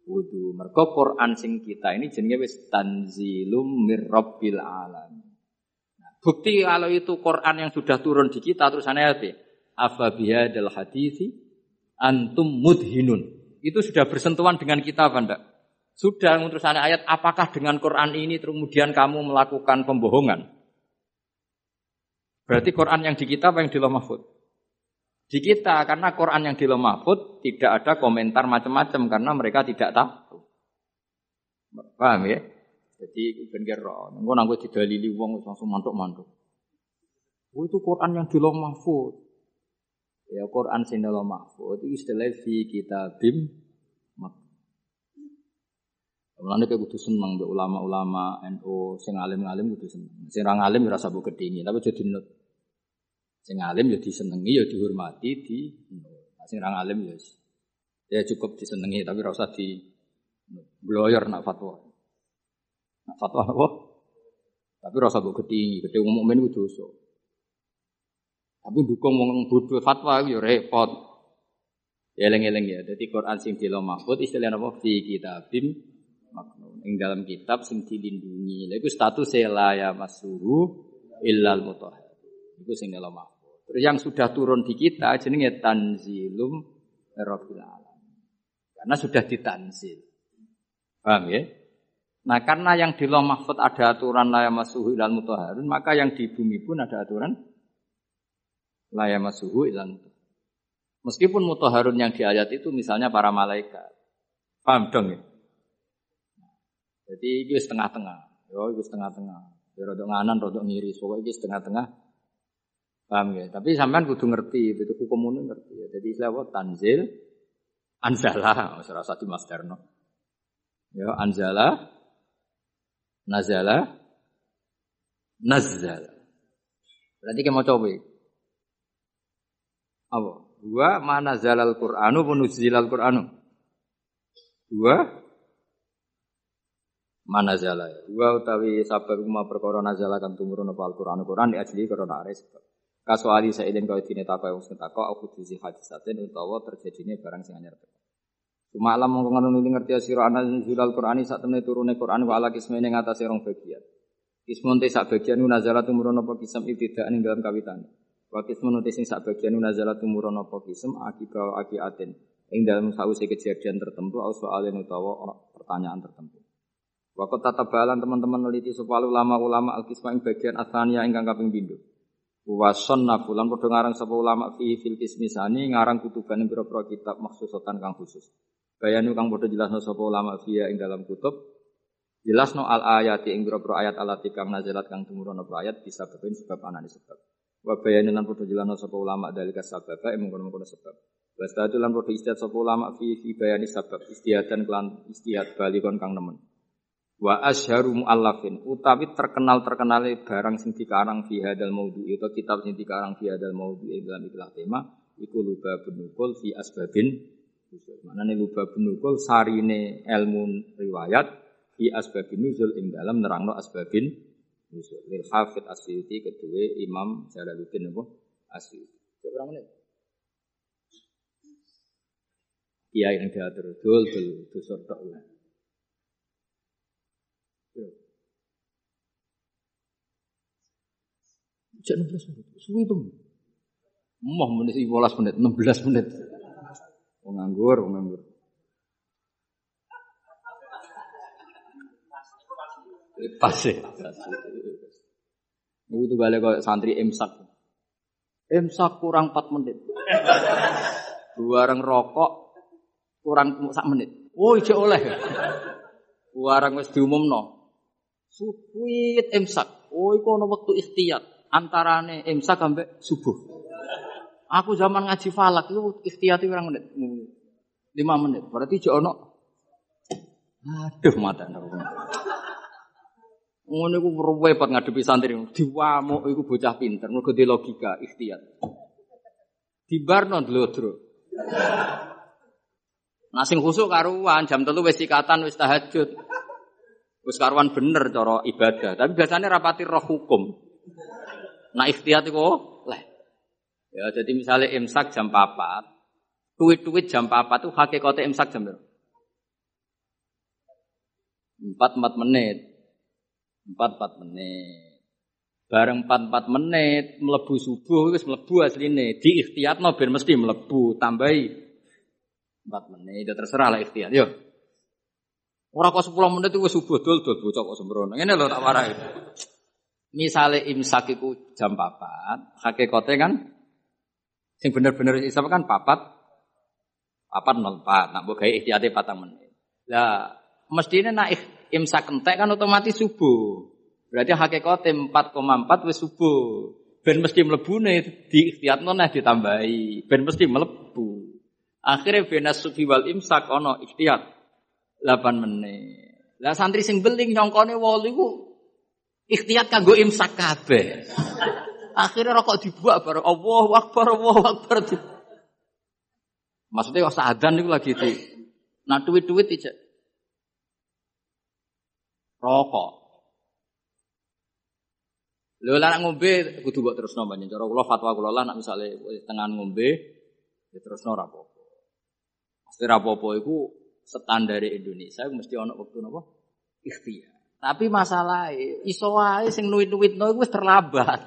Wudu. Mereka Quran sing kita ini jenenge wis tanzilum mirrabbil alam. Nah, bukti kalau itu Quran yang sudah turun di kita terus aneh apa? afa bihadal hadisi antum mudhinun. Itu sudah bersentuhan dengan kita apa enggak? Sudah sana ayat apakah dengan Quran ini kemudian kamu melakukan pembohongan? Berarti Quran yang di kita apa yang di Mahfud? Di kita karena Quran yang di Mahfud tidak ada komentar macam-macam karena mereka tidak tahu. Paham ya? Jadi ben kira, engko nanggo didalili wong langsung mantuk-mantuk. Oh, itu Quran yang di Mahfud. Ya Quran sinala mahfud itu istilah fi kitabim Mulane kayak kudu seneng ulama-ulama NU sing alim-alim kudu seneng. Sing ora alim ora sabuk kedingi, tapi jadi nut. Sing alim ya disenengi ya dihormati di nah, sing ora alim ya ya cukup disenengi tapi ora usah di bloyer nak fatwa. Nak fatwa apa? Tapi ora sabuk kedingi, gede umum men kudu dosa. Tapi dukung wong bodoh fatwa yo repot. Ya eling-eling ya. Jadi Quran sing dilo mahfud istilah apa fi kitabim maknun. Ing dalam kitab sing dilindungi. Lha iku status la ya masuhu illal mutahhar. Iku sing dilo mahfud. Yang sudah turun di kita jenenge tanzilum rabbil alamin. Karena sudah ditanzil. Paham ya? Nah karena yang di mahfud ada aturan la ya masuhu illal mutahharun, maka yang di bumi pun ada aturan layamasuhu ilan Meskipun mutoharun yang di ayat itu misalnya para malaikat. Paham dong ya? Jadi iki setengah-tengah. Yo iki setengah-tengah. Ya rodok nganan, rodok ngiri. Pokoknya iki setengah-tengah. Paham ya? Tapi sampean kudu ngerti, itu hukum umum ngerti. Ya. Jadi istilah apa? Tanzil, anzala, ora usah Mas Darno. Ya, anzala, nazala, nazala. Berarti kita mau coba. Apa? Dua mana zalal Qur'anu al Qur'anu. Dua mana zala. Dua utawi sabab kuma perkara nazala kan tumurun apa Al-Qur'an Qur'an di ajli karena ada sebab. Kasuali saiden kau dine takwa yang sing takwa aku disi hadisaten utawa terjadinya barang sing anyar. Cuma alam mongko ngono ngerti sira ana al Qur'ani sak temne turune Qur'an wa ala kismene ngatasé rong bagian. Kismun te sak bagian nazala tumurun apa kisam ibtidaan ing dalam kawitan. Wa kismun te sing sak bagian nazala tumurun apa kisam akiba akiaten ing dalam sause kejadian tertentu au soalen utawa pertanyaan tertentu. Waktu tata balan teman-teman neliti supaya ulama-ulama al-kisma ing bagian asania ingkang kaping pindho. Wason nafulan padha ngarang sapa ulama fi fil kismisani ngarang kutuban ing pira-pira kitab maksusotan kang khusus. Bayanu kang padha jelasno sapa ulama fiya ing dalam kutub jelasno al ayati ing pira-pira ayat alati kang nazalat kang tumurun apa ayat bisa berbeda sebab anane sebab. Wa bayanu lan padha jelasno sapa ulama dalika sababa ing mengkono-mengkono sebab. Wastatu lan padha istihad sapa ulama fi fi bayani sabab istihadan kelan istihad balikon kang nemen wa asharu muallafin utawi terkenal terkenale barang sing dikarang fi hadal maudhu itu kitab sing dikarang fi hadal maudhu dalam ikhlas tema iku luba benukul fi asbabin usul maknane luba benukul sarine ilmu riwayat fi asbabin nuzul ing dalam nerangno asbabin nuzul lil hafid asyuti kedua imam jalaluddin apa asyuti berapa menit Iya yang diatur dul dul dul sortok Jam 16 menit. Suwi itu. Moh menit 15 menit, 16 menit. Wong nganggur, wong nganggur. Pas ya. Ini itu balik kok santri imsak. Imsak kurang 4 menit. Barang rokok kurang sak menit. Oh, ijek oleh. Warang wis diumumno. Suwit imsak. Oh, iku ana wektu ikhtiyat antarane imsak sampai subuh. Aku zaman ngaji falak itu ikhtiyati orang menit. lima menit. Berarti jauh ono. Aduh mata Ngono iku repot ngadepi santri. Diwamuk iku bocah pinter, mergo di logika ikhtiyat. Dibarno dlodro. Nah sing khusuk karuan jam telu wis sikatan wis tahajud. Wis karuan bener cara ibadah, tapi biasanya rapati roh hukum. Nah ikhtiyat itu leh. Ya, jadi misalnya imsak jam 4, tuit-tuit jam 4 itu hakikatnya imsak jam berapa? 4 4 menit. 4 4 menit. Bareng 4 4 menit melebu subuh wis melebu asline. Di ikhtiyatno ben mesti melebu, tambahi 4 menit. Ya terserah lah ikhtiyat. Yo. Ora kok 10 menit itu wis subuh dul dul bocah kok sembrono. Ngene lho tak warai. Misalnya imsak itu jam papat, hakikatnya kan sing bener-bener isap kan papat papat nol empat, nak buka ikhtiati patang menit. Lah mestinya nak imsak entek kan otomatis subuh. Berarti hakikatnya empat koma empat wis subuh. Ben mesti melebu nih di ikhtiat nona ditambahi. Ben mesti melebu. Akhirnya benas sufi wal imsak ono ikhtiat 8 menit. Lah santri sing beling nyongkone wali ku Ikhtiat kanggo imsak kabeh. Akhirnya rokok dibuat baru Allah Akbar, Allah Akbar. Maksudnya kok sadan itu lagi itu. Nah duit-duit aja. Rokok. Lho lah ngombe kudu mbok terusno banyak cara kula fatwa kula lah nek misale tengah ngombe ya terusno ra apa-apa. Mesti ra apa-apa iku Indonesia mesti ana wektu napa? Ikhtiar. Tapi masalah iso wae sing nuwit-nuwitno iku wis terlambat.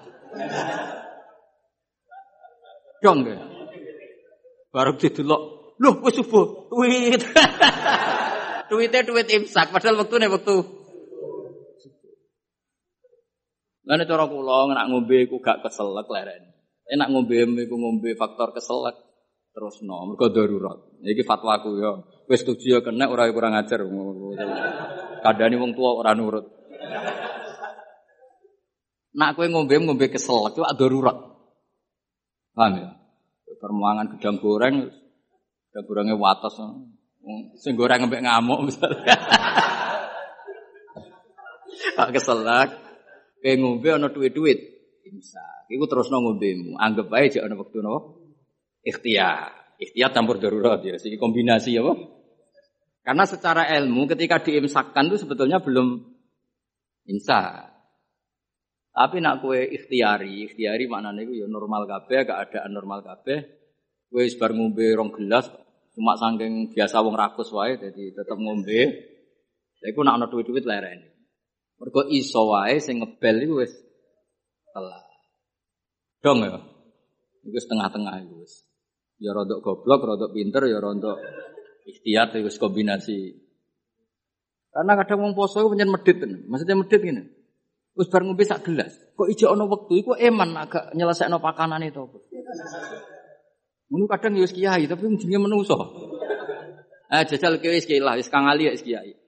Dong ya. Baru didelok, lho wis subuh, tweet. Tweetnya tweet imsak padahal wektune wektu. Lan cara kula nak ngombe iku gak keselek leren. Enak ngombe iku ngombe faktor keselek terus no, mergo darurat. Iki fatwaku ya. Wis setuju ya kena ora kurang ajar. Kadani wong tua orang nurut. Nak kue ngombe ngombe kesel, itu darurat. Paham ya? Permuangan gedang goreng, gedang gorengnya watas. Sing goreng ngembek ngamuk misalnya. Pak kesel lah. Kayak ngombe ana duit-duit. Imsak. Iku terus no ngombemu. Anggap aja ana wektu no ikhtiar. Ikhtiar campur darurat ya. Sini kombinasi ya, Karena secara ilmu ketika diimsakkan itu sebetulnya belum imsak. Tapi nak kue ikhtiari, ikhtiari mana nih ya normal kabeh, gak ada normal kabeh. Kue sebar ngombe rong gelas, cuma sangking biasa wong rakus wae, jadi tetap ngombe. Tapi ku nak ana duit-duit leren. Mergo iso wae sing ngebel iku wis telat. Dong ya. Iku setengah-tengah wis. Ya rodok goblok, rodok pinter, ya rodok ikhtiar iku kombinasi. Karena kadang wong poso iku pancen medit. Maksudnya medit ngene. Wis bar ngombe sak gelas. Kok ijo ana wektu iku eman agak nyelesekno pakanan itu. Ngono kadang ya wis kiai tapi jenenge menungso. Ah jajal kiai wis kiai lah wis kang ali wis kiai.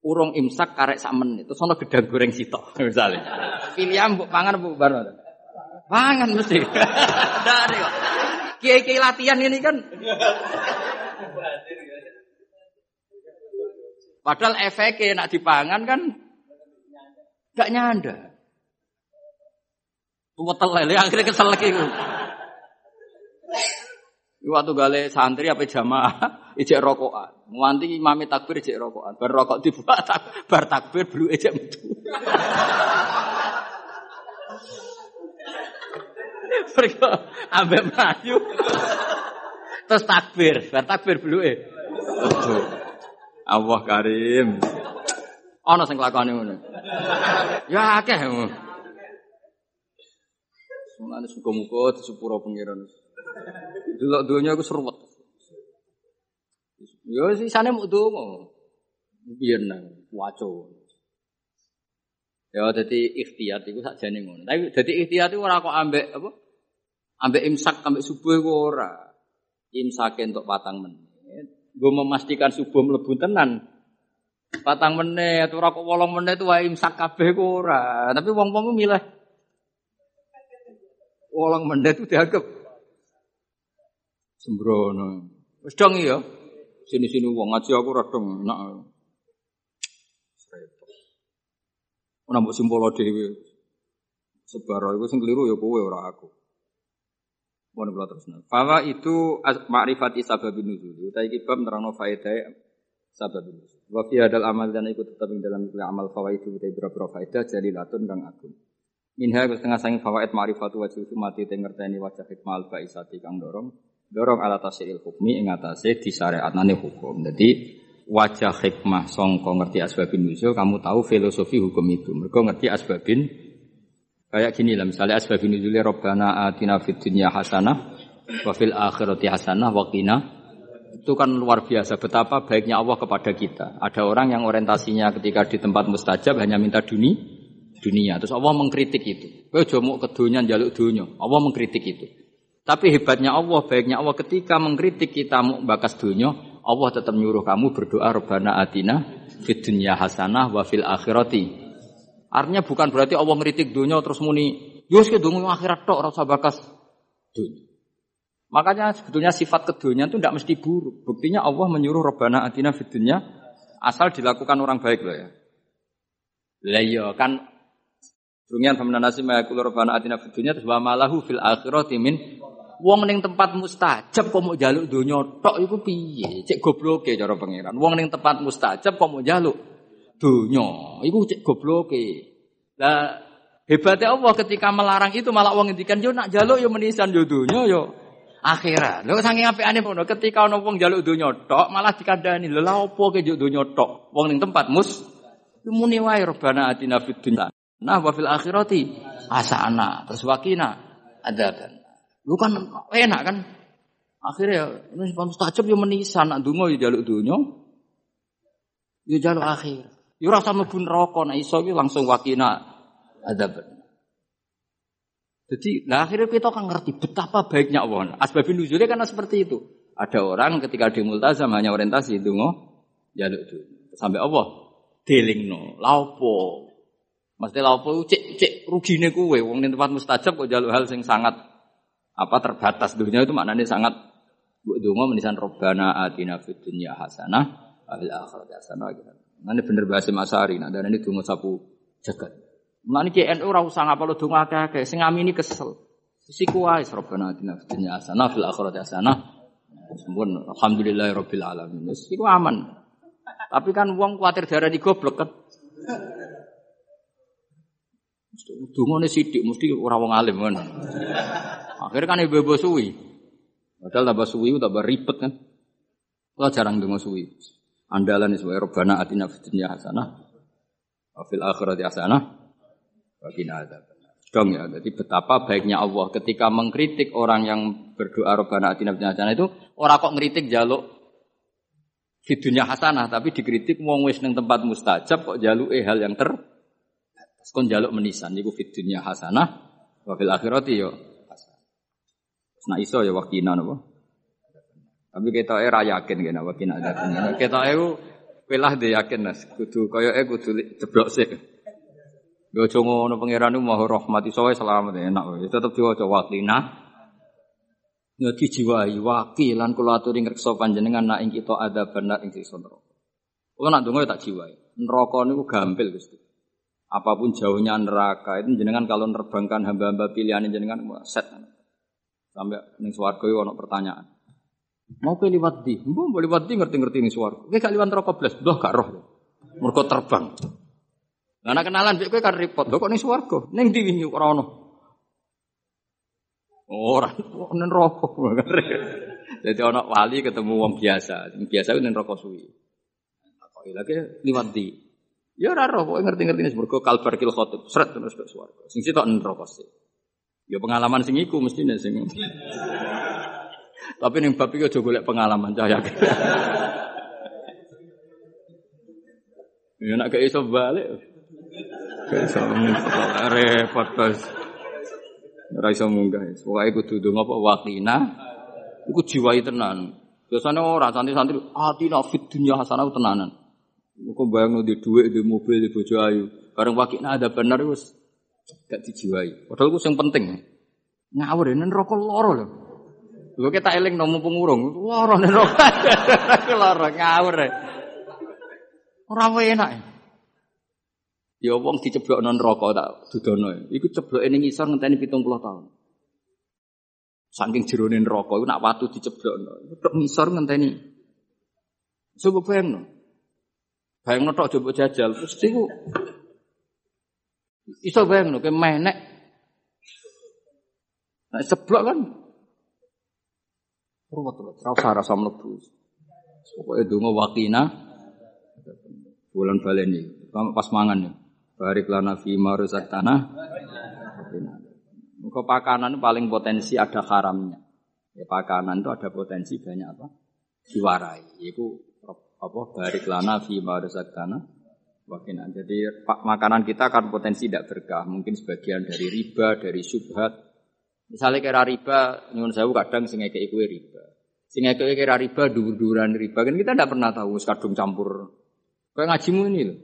Urung imsak karek sak menit terus ana gedang goreng sitok misalnya. Pilihan mbok pangan mbok bar. Pangan mesti. Dari kok. Kiai-kiai latihan ini kan. Padahal efeknya nak dipangan kan Gak nyanda. Wetel lele akhirnya kesel lagi. Waktu gale santri apa jamaah ijek rokokan. Nganti imami takbir ijek rokokan. Bar rokok dibuka tak bar takbir belu ijek metu. Mereka ambek maju. Terus takbir, bar takbir e. Allah Karim. Ana sing lakone ngono. Ya akeh. Mulane muga-muga disepuro pangeran. Delok donya aku seruwet. Ya sisane muk donga. Biyen nang waco. Ya dadi ikhtiyat iku sakjane ngono. Tapi dadi ikhtiyat iku ora kok ambek apa? Ambek imsak ambek subuh iku ora. Imsake entuk patang menit. Gue memastikan subuh mlebu tenan. Patang menit, ora kok wolong menit wae imsak ku ora. Tapi wong-wong milih wolong menit itu dianggap sembrono. Wis dong ya. Sini-sini wong ngaji aku ora dong enak. Ora mbok simpolo dhewe. Sebaro iku sing keliru ya kowe ora aku. Mohon kula terus. Fawa itu ma'rifati sababin nuzul. Utawi iki bab nerangno faedah sababin nuzul. Wa fi hadal amal dan ikut tetap ing dalam amal fawaid itu te boro faedah jalilatun kang agung. Minha setengah sangi fawaid ma'rifatu wajib mati te ngerteni wajah hikmah al baisati kang dorong dorong ala tasiril hukmi ing atase disyariatane hukum. Jadi wajah hikmah songko ngerti asbabin nuzul kamu tahu filosofi hukum itu. Mereka ngerti asbabin kayak gini lah misalnya asbabin nuzulnya robbana atina fid dunya hasanah wa fil akhirati hasanah wa qina itu kan luar biasa betapa baiknya Allah kepada kita. Ada orang yang orientasinya ketika di tempat mustajab hanya minta dunia, dunia. Terus Allah mengkritik itu. Kowe aja ke dunia jaluk dunia. Allah mengkritik itu. Tapi hebatnya Allah, baiknya Allah ketika mengkritik kita mau bakas dunia, Allah tetap nyuruh kamu berdoa Rabbana atina fid dunya hasanah wa fil akhirati. Artinya bukan berarti Allah mengkritik dunia terus muni, "Yus ke dunia akhirat tok rasa bakas dunia." Makanya sebetulnya sifat keduanya itu tidak mesti buruk. Buktinya Allah menyuruh Rabbana atina fidunya asal dilakukan orang baik loh ya. Lah iya kan Dunyan famna nasi mayakul Rabbana atina fidunya terus wa malahu fil akhirati min wong ning tempat mustajab kok mau jaluk donya tok iku piye? Cek gobloke cara pangeran. Wong ning tempat mustajab kok mau jaluk donya iku cek gobloke. Lah hebatnya Allah ketika melarang itu malah wong ngendikan yo nak jaluk yo menisan yo donya yo akhirat. Lho saking apikane ngono, ketika ana wong njaluk donya tok malah dikandani, lho lha opo ke donya tok? Wong ning tempat mus muni wae robana atina fid. Nah wa fil akhirati asana terus wakina adaban. Lu kan enak kan? Akhirnya ini mustajab yo menisan nak donga yo njaluk donya. Yo njaluk akhir. Yo rasa mlebu neraka nek iso langsung wakina adaban. Jadi, nah akhirnya kita kan ngerti betapa baiknya Allah. Asbabin nuzulnya karena seperti itu. Ada orang ketika di multazam hanya orientasi ngoh, jaluk itu. Sampai Allah delingno. La opo? Mesti la opo cek cek rugine kuwe wong ning tempat mustajab kok jaluk hal sing sangat apa terbatas dunia itu maknanya sangat Bu donga menisan robbana atina fid dunya hasanah wa fil akhirati hasanah gitu. Nanti bener bahasa Masari, nah dan ini donga sapu jagat. Mulane ki NU ora usah ngapalo donga akeh-akeh, sing ngamini kesel. Siku wae robbana atina fid dunya hasanah fil akhirati hasanah. Sempun alhamdulillahirabbil alamin. Wis iku aman. Tapi kan wong kuatir darah di goblok kan. Dungane sidik mesti ora wong alim kan. Akhirnya kan ibu-ibu suwi. Padahal tambah suwi tambah ribet kan. Kalau jarang dengar suwi. Andalan sebagai robana atina fitnya hasanah. Wafil akhirati hasanah. Wakina ada. Dong ya, jadi betapa baiknya Allah ketika mengkritik orang yang berdoa robana atina fitnya hasanah itu orang kok ngeritik jaluk fitunya hasanah tapi dikritik wong wis ning tempat mustajab kok jaluk eh hal yang ter kon jaluk menisan niku fitunya hasanah wa fil akhirati yo Nah iso ya wakina napa. Tapi kita era yakin kena wakina ada. Kita eu pelah de yakin nas. Kudu kaya eh kudu ceblok sih. Yo aja ngono pangeran ku maha rahmat iso wae selamat enak wae. Tetep diwaca wakina. Ya dijiwai wakilan kula aturi ngreksa panjenengan nak ing kita ada benar ing siksa neraka. Kula nak donga tak jiwai. Neraka niku gampil Gusti. Apa pun jauhnya neraka itu jenengan kalau nerbangkan hamba-hamba pilihan jenengan set. Sampai ning swarga ana pertanyaan. Mau ke liwat di? Mau liwat di ngerti-ngerti ning swarga. Kowe gak liwat neraka blas, blah gak roh. Mergo terbang. Nek kenalan kowe kan repot. Lho kok ning swarga? Ning ndi wingi ora ono. Ora, ning neraka. Jadi ana wali ketemu wong biasa. Sing biasa ning neraka suwi. Kok lagi liwat di? Ya ora roh, kok ngerti-ngerti ning mergo kalbar kil khotib. Sret terus ke swarga. Sing sitok neraka sih. Ya pengalaman sing iku mestine sing. Tapi ning bab iki aja golek pengalaman cah yakin. Ya nak gak iso balik. Gak iso repot bos. Ora iso munggah. Pokoke kudu ndonga apa wakina. Iku jiwai tenan. Biasanya ora santri-santri atina fit dunya hasanah tenanan. Kok bayang di duit, di mobil, di bojo ayu. Bareng wakina ada benar wis gak dijiwai. Padahal itu yang penting. Ngawur ini rokok loro loh. Gue kita eling nomu pengurung, loro nih rokok. loro ngawur ya. Orang enak. Ya wong diceblok non rokok tak dudono. Iku ceblok ini ngisor ngenteni pitung puluh tahun. Saking jeronin rokok, nak watu diceblok. Tok ngisor ngenteni. Coba bayang no. Bayang no tok coba jajal. Terus itu Iso bayang no, menek. Nah, seblok kan. Ruwet ruwet. Rasa rasa melebu. Pokoknya dungo wakina. Bulan baleni. Pas mangan ya. Barik lana fi marusak tanah. Muka pakanan paling potensi ada haramnya. Ya, pakanan itu ada potensi banyak apa? Diwarai. Itu apa? Barik lana fi marusak tanah. Wakina. Jadi makanan kita kan potensi tidak berkah. Mungkin sebagian dari riba, dari subhat. Misalnya kira riba, nyuwun saya kadang sing ngekeki kue riba. Sing ngekeki kira riba, dur-duran riba. Kan kita tidak pernah tahu kadung campur. Kayak ngajimu ini loh.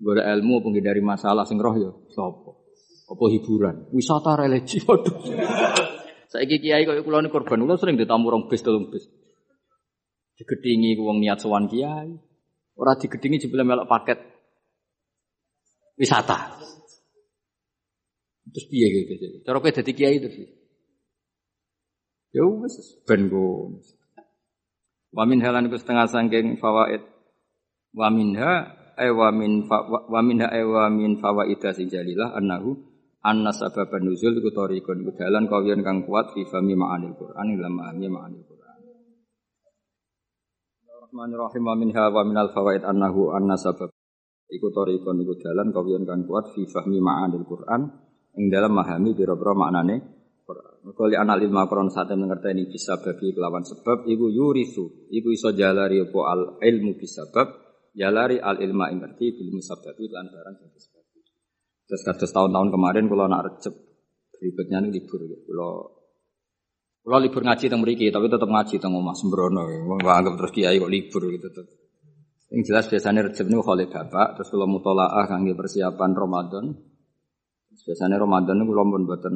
Gak ilmu dari masalah sing roh ya. Sopo. Apa hiburan? Wisata religi. Waduh. Saya kiai kok kula korban kula sering ditamu rong bis tolong bis. Digedingi wong niat sowan kiai. Ora digedingi jebule melok paket wisata. Terus piye gitu. Cara kowe dadi kiai terus. Ya wis ben go. Wa min halan ku setengah sangking fawaid. Wa minha ay wa min wa minha ay wa min fawaida sing jalilah annahu anna sababan nuzul iku tariqun iku kang kuat fi ma'anil Qur'an ing lam ma'ani ma'anil Qur'an. Rahmanirrahim wa minha wa minal fawaid annahu anna sabab iku torikon iku dalan kawiyan kan kuat fi fahmi ma'anil Quran ing dalam memahami biro-biro maknane Quran. Mergo li anal ilmu Quran sate ngerteni bisa bagi kelawan sebab iku yurisu iku iso jalari apa al ilmu bisabab jalari al ilma ing ngerti bil musababi lan barang sing disebab. Terus kados tahun-tahun kemarin kula nak recep berikutnya nih libur ya. Kula kula libur ngaji teng mriki tapi tetap ngaji teng omah sembrono. Wong anggap terus kiai kok libur gitu tetep. Yang jelas biasanya Rejab ini oleh bapak, terus kalau mutolaah kangge persiapan Ramadan. Biasanya Ramadan itu kalau pun buatan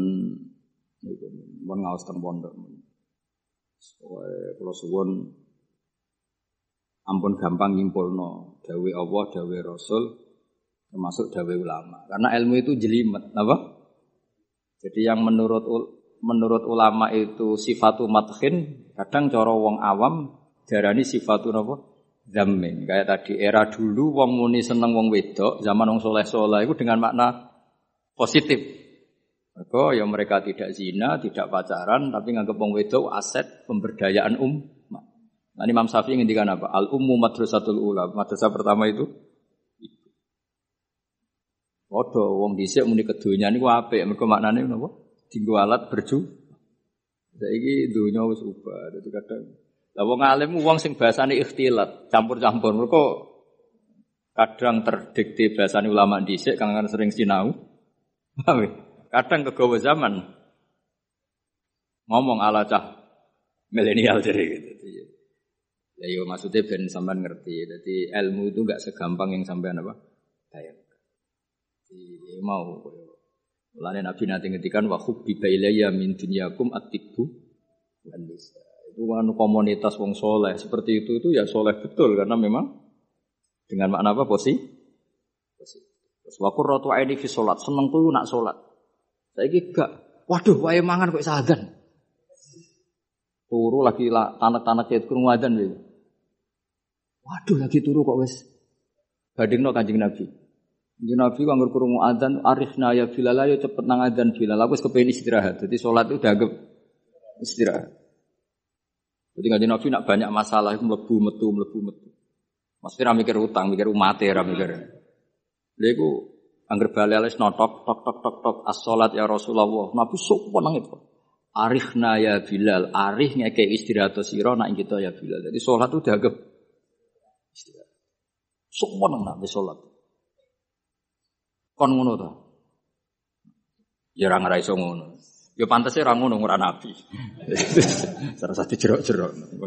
itu, pun ngawas teng pondok. Kalau suwon ampun gampang nyimpulno dawe Allah, dawe Rasul, termasuk dawe ulama. Karena ilmu itu jelimet, apa? Jadi yang menurut menurut ulama itu sifatu mathin, kadang cara wong awam darani sifatu napa? zamin. Kayak tadi era dulu wong muni seneng wong wedok, zaman wong soleh-soleh itu dengan makna positif. Mereka ya mereka tidak zina, tidak pacaran, tapi nganggep wong wedok aset pemberdayaan um. Nah, Imam Syafi'i ngendikan apa? Al ummu madrasatul ula. Madrasah pertama itu Waduh, wong dhisik muni kedunya niku apik, mergo maknane napa? Dinggo alat berju. Saiki dunya wis ubah. Dadi kadang lah wong alim wong sing bahasane ikhtilat, campur-campur. Mergo kadang terdikte bahasane ulama dhisik kang sering sinau. Ya? Kadang kegawa zaman ngomong ala cah milenial jadi gitu. Ya yo maksudnya ben sampean ngerti. Jadi ilmu itu enggak segampang yang sampean apa? Bayang. Jadi mau Mulane Nabi nanti ngetikan wa hubbi ilayya min dunyakum nisa. Itu kan komunitas wong soleh. Seperti itu itu ya soleh betul karena memang dengan makna apa? Posi posi terus wakur rotu ini fi sholat. Seneng tuh nak sholat. Saya gak waduh wae mangan kok sadan turu lagi lah tanah-tanah kayak kurung wadan waduh lagi turu kok wes bading no kanjeng nabi kanjeng nabi kalau kurung adan arifna ya bilal ayo cepet nang adan bilal aku kepengen istirahat jadi sholat itu udah istirahat jadi nggak Nabi nak banyak masalah itu melebu metu melebu metu. Fira mikir utang, mikir umat ya, mikir. Dia itu angger baleles notok tok tok tok tok as ya Rasulullah. Nabi sok nang itu. Arihna ya Bilal, arih ngeke istirahat sira nak kita ya Bilal. Jadi sholat itu dianggap istirahat. Sok nang nabi sholat. Kon ngono to. Ya ora ngraiso ngono. Ya pantasnya ra ngono ora nabi. Salah satu jerok-jerok.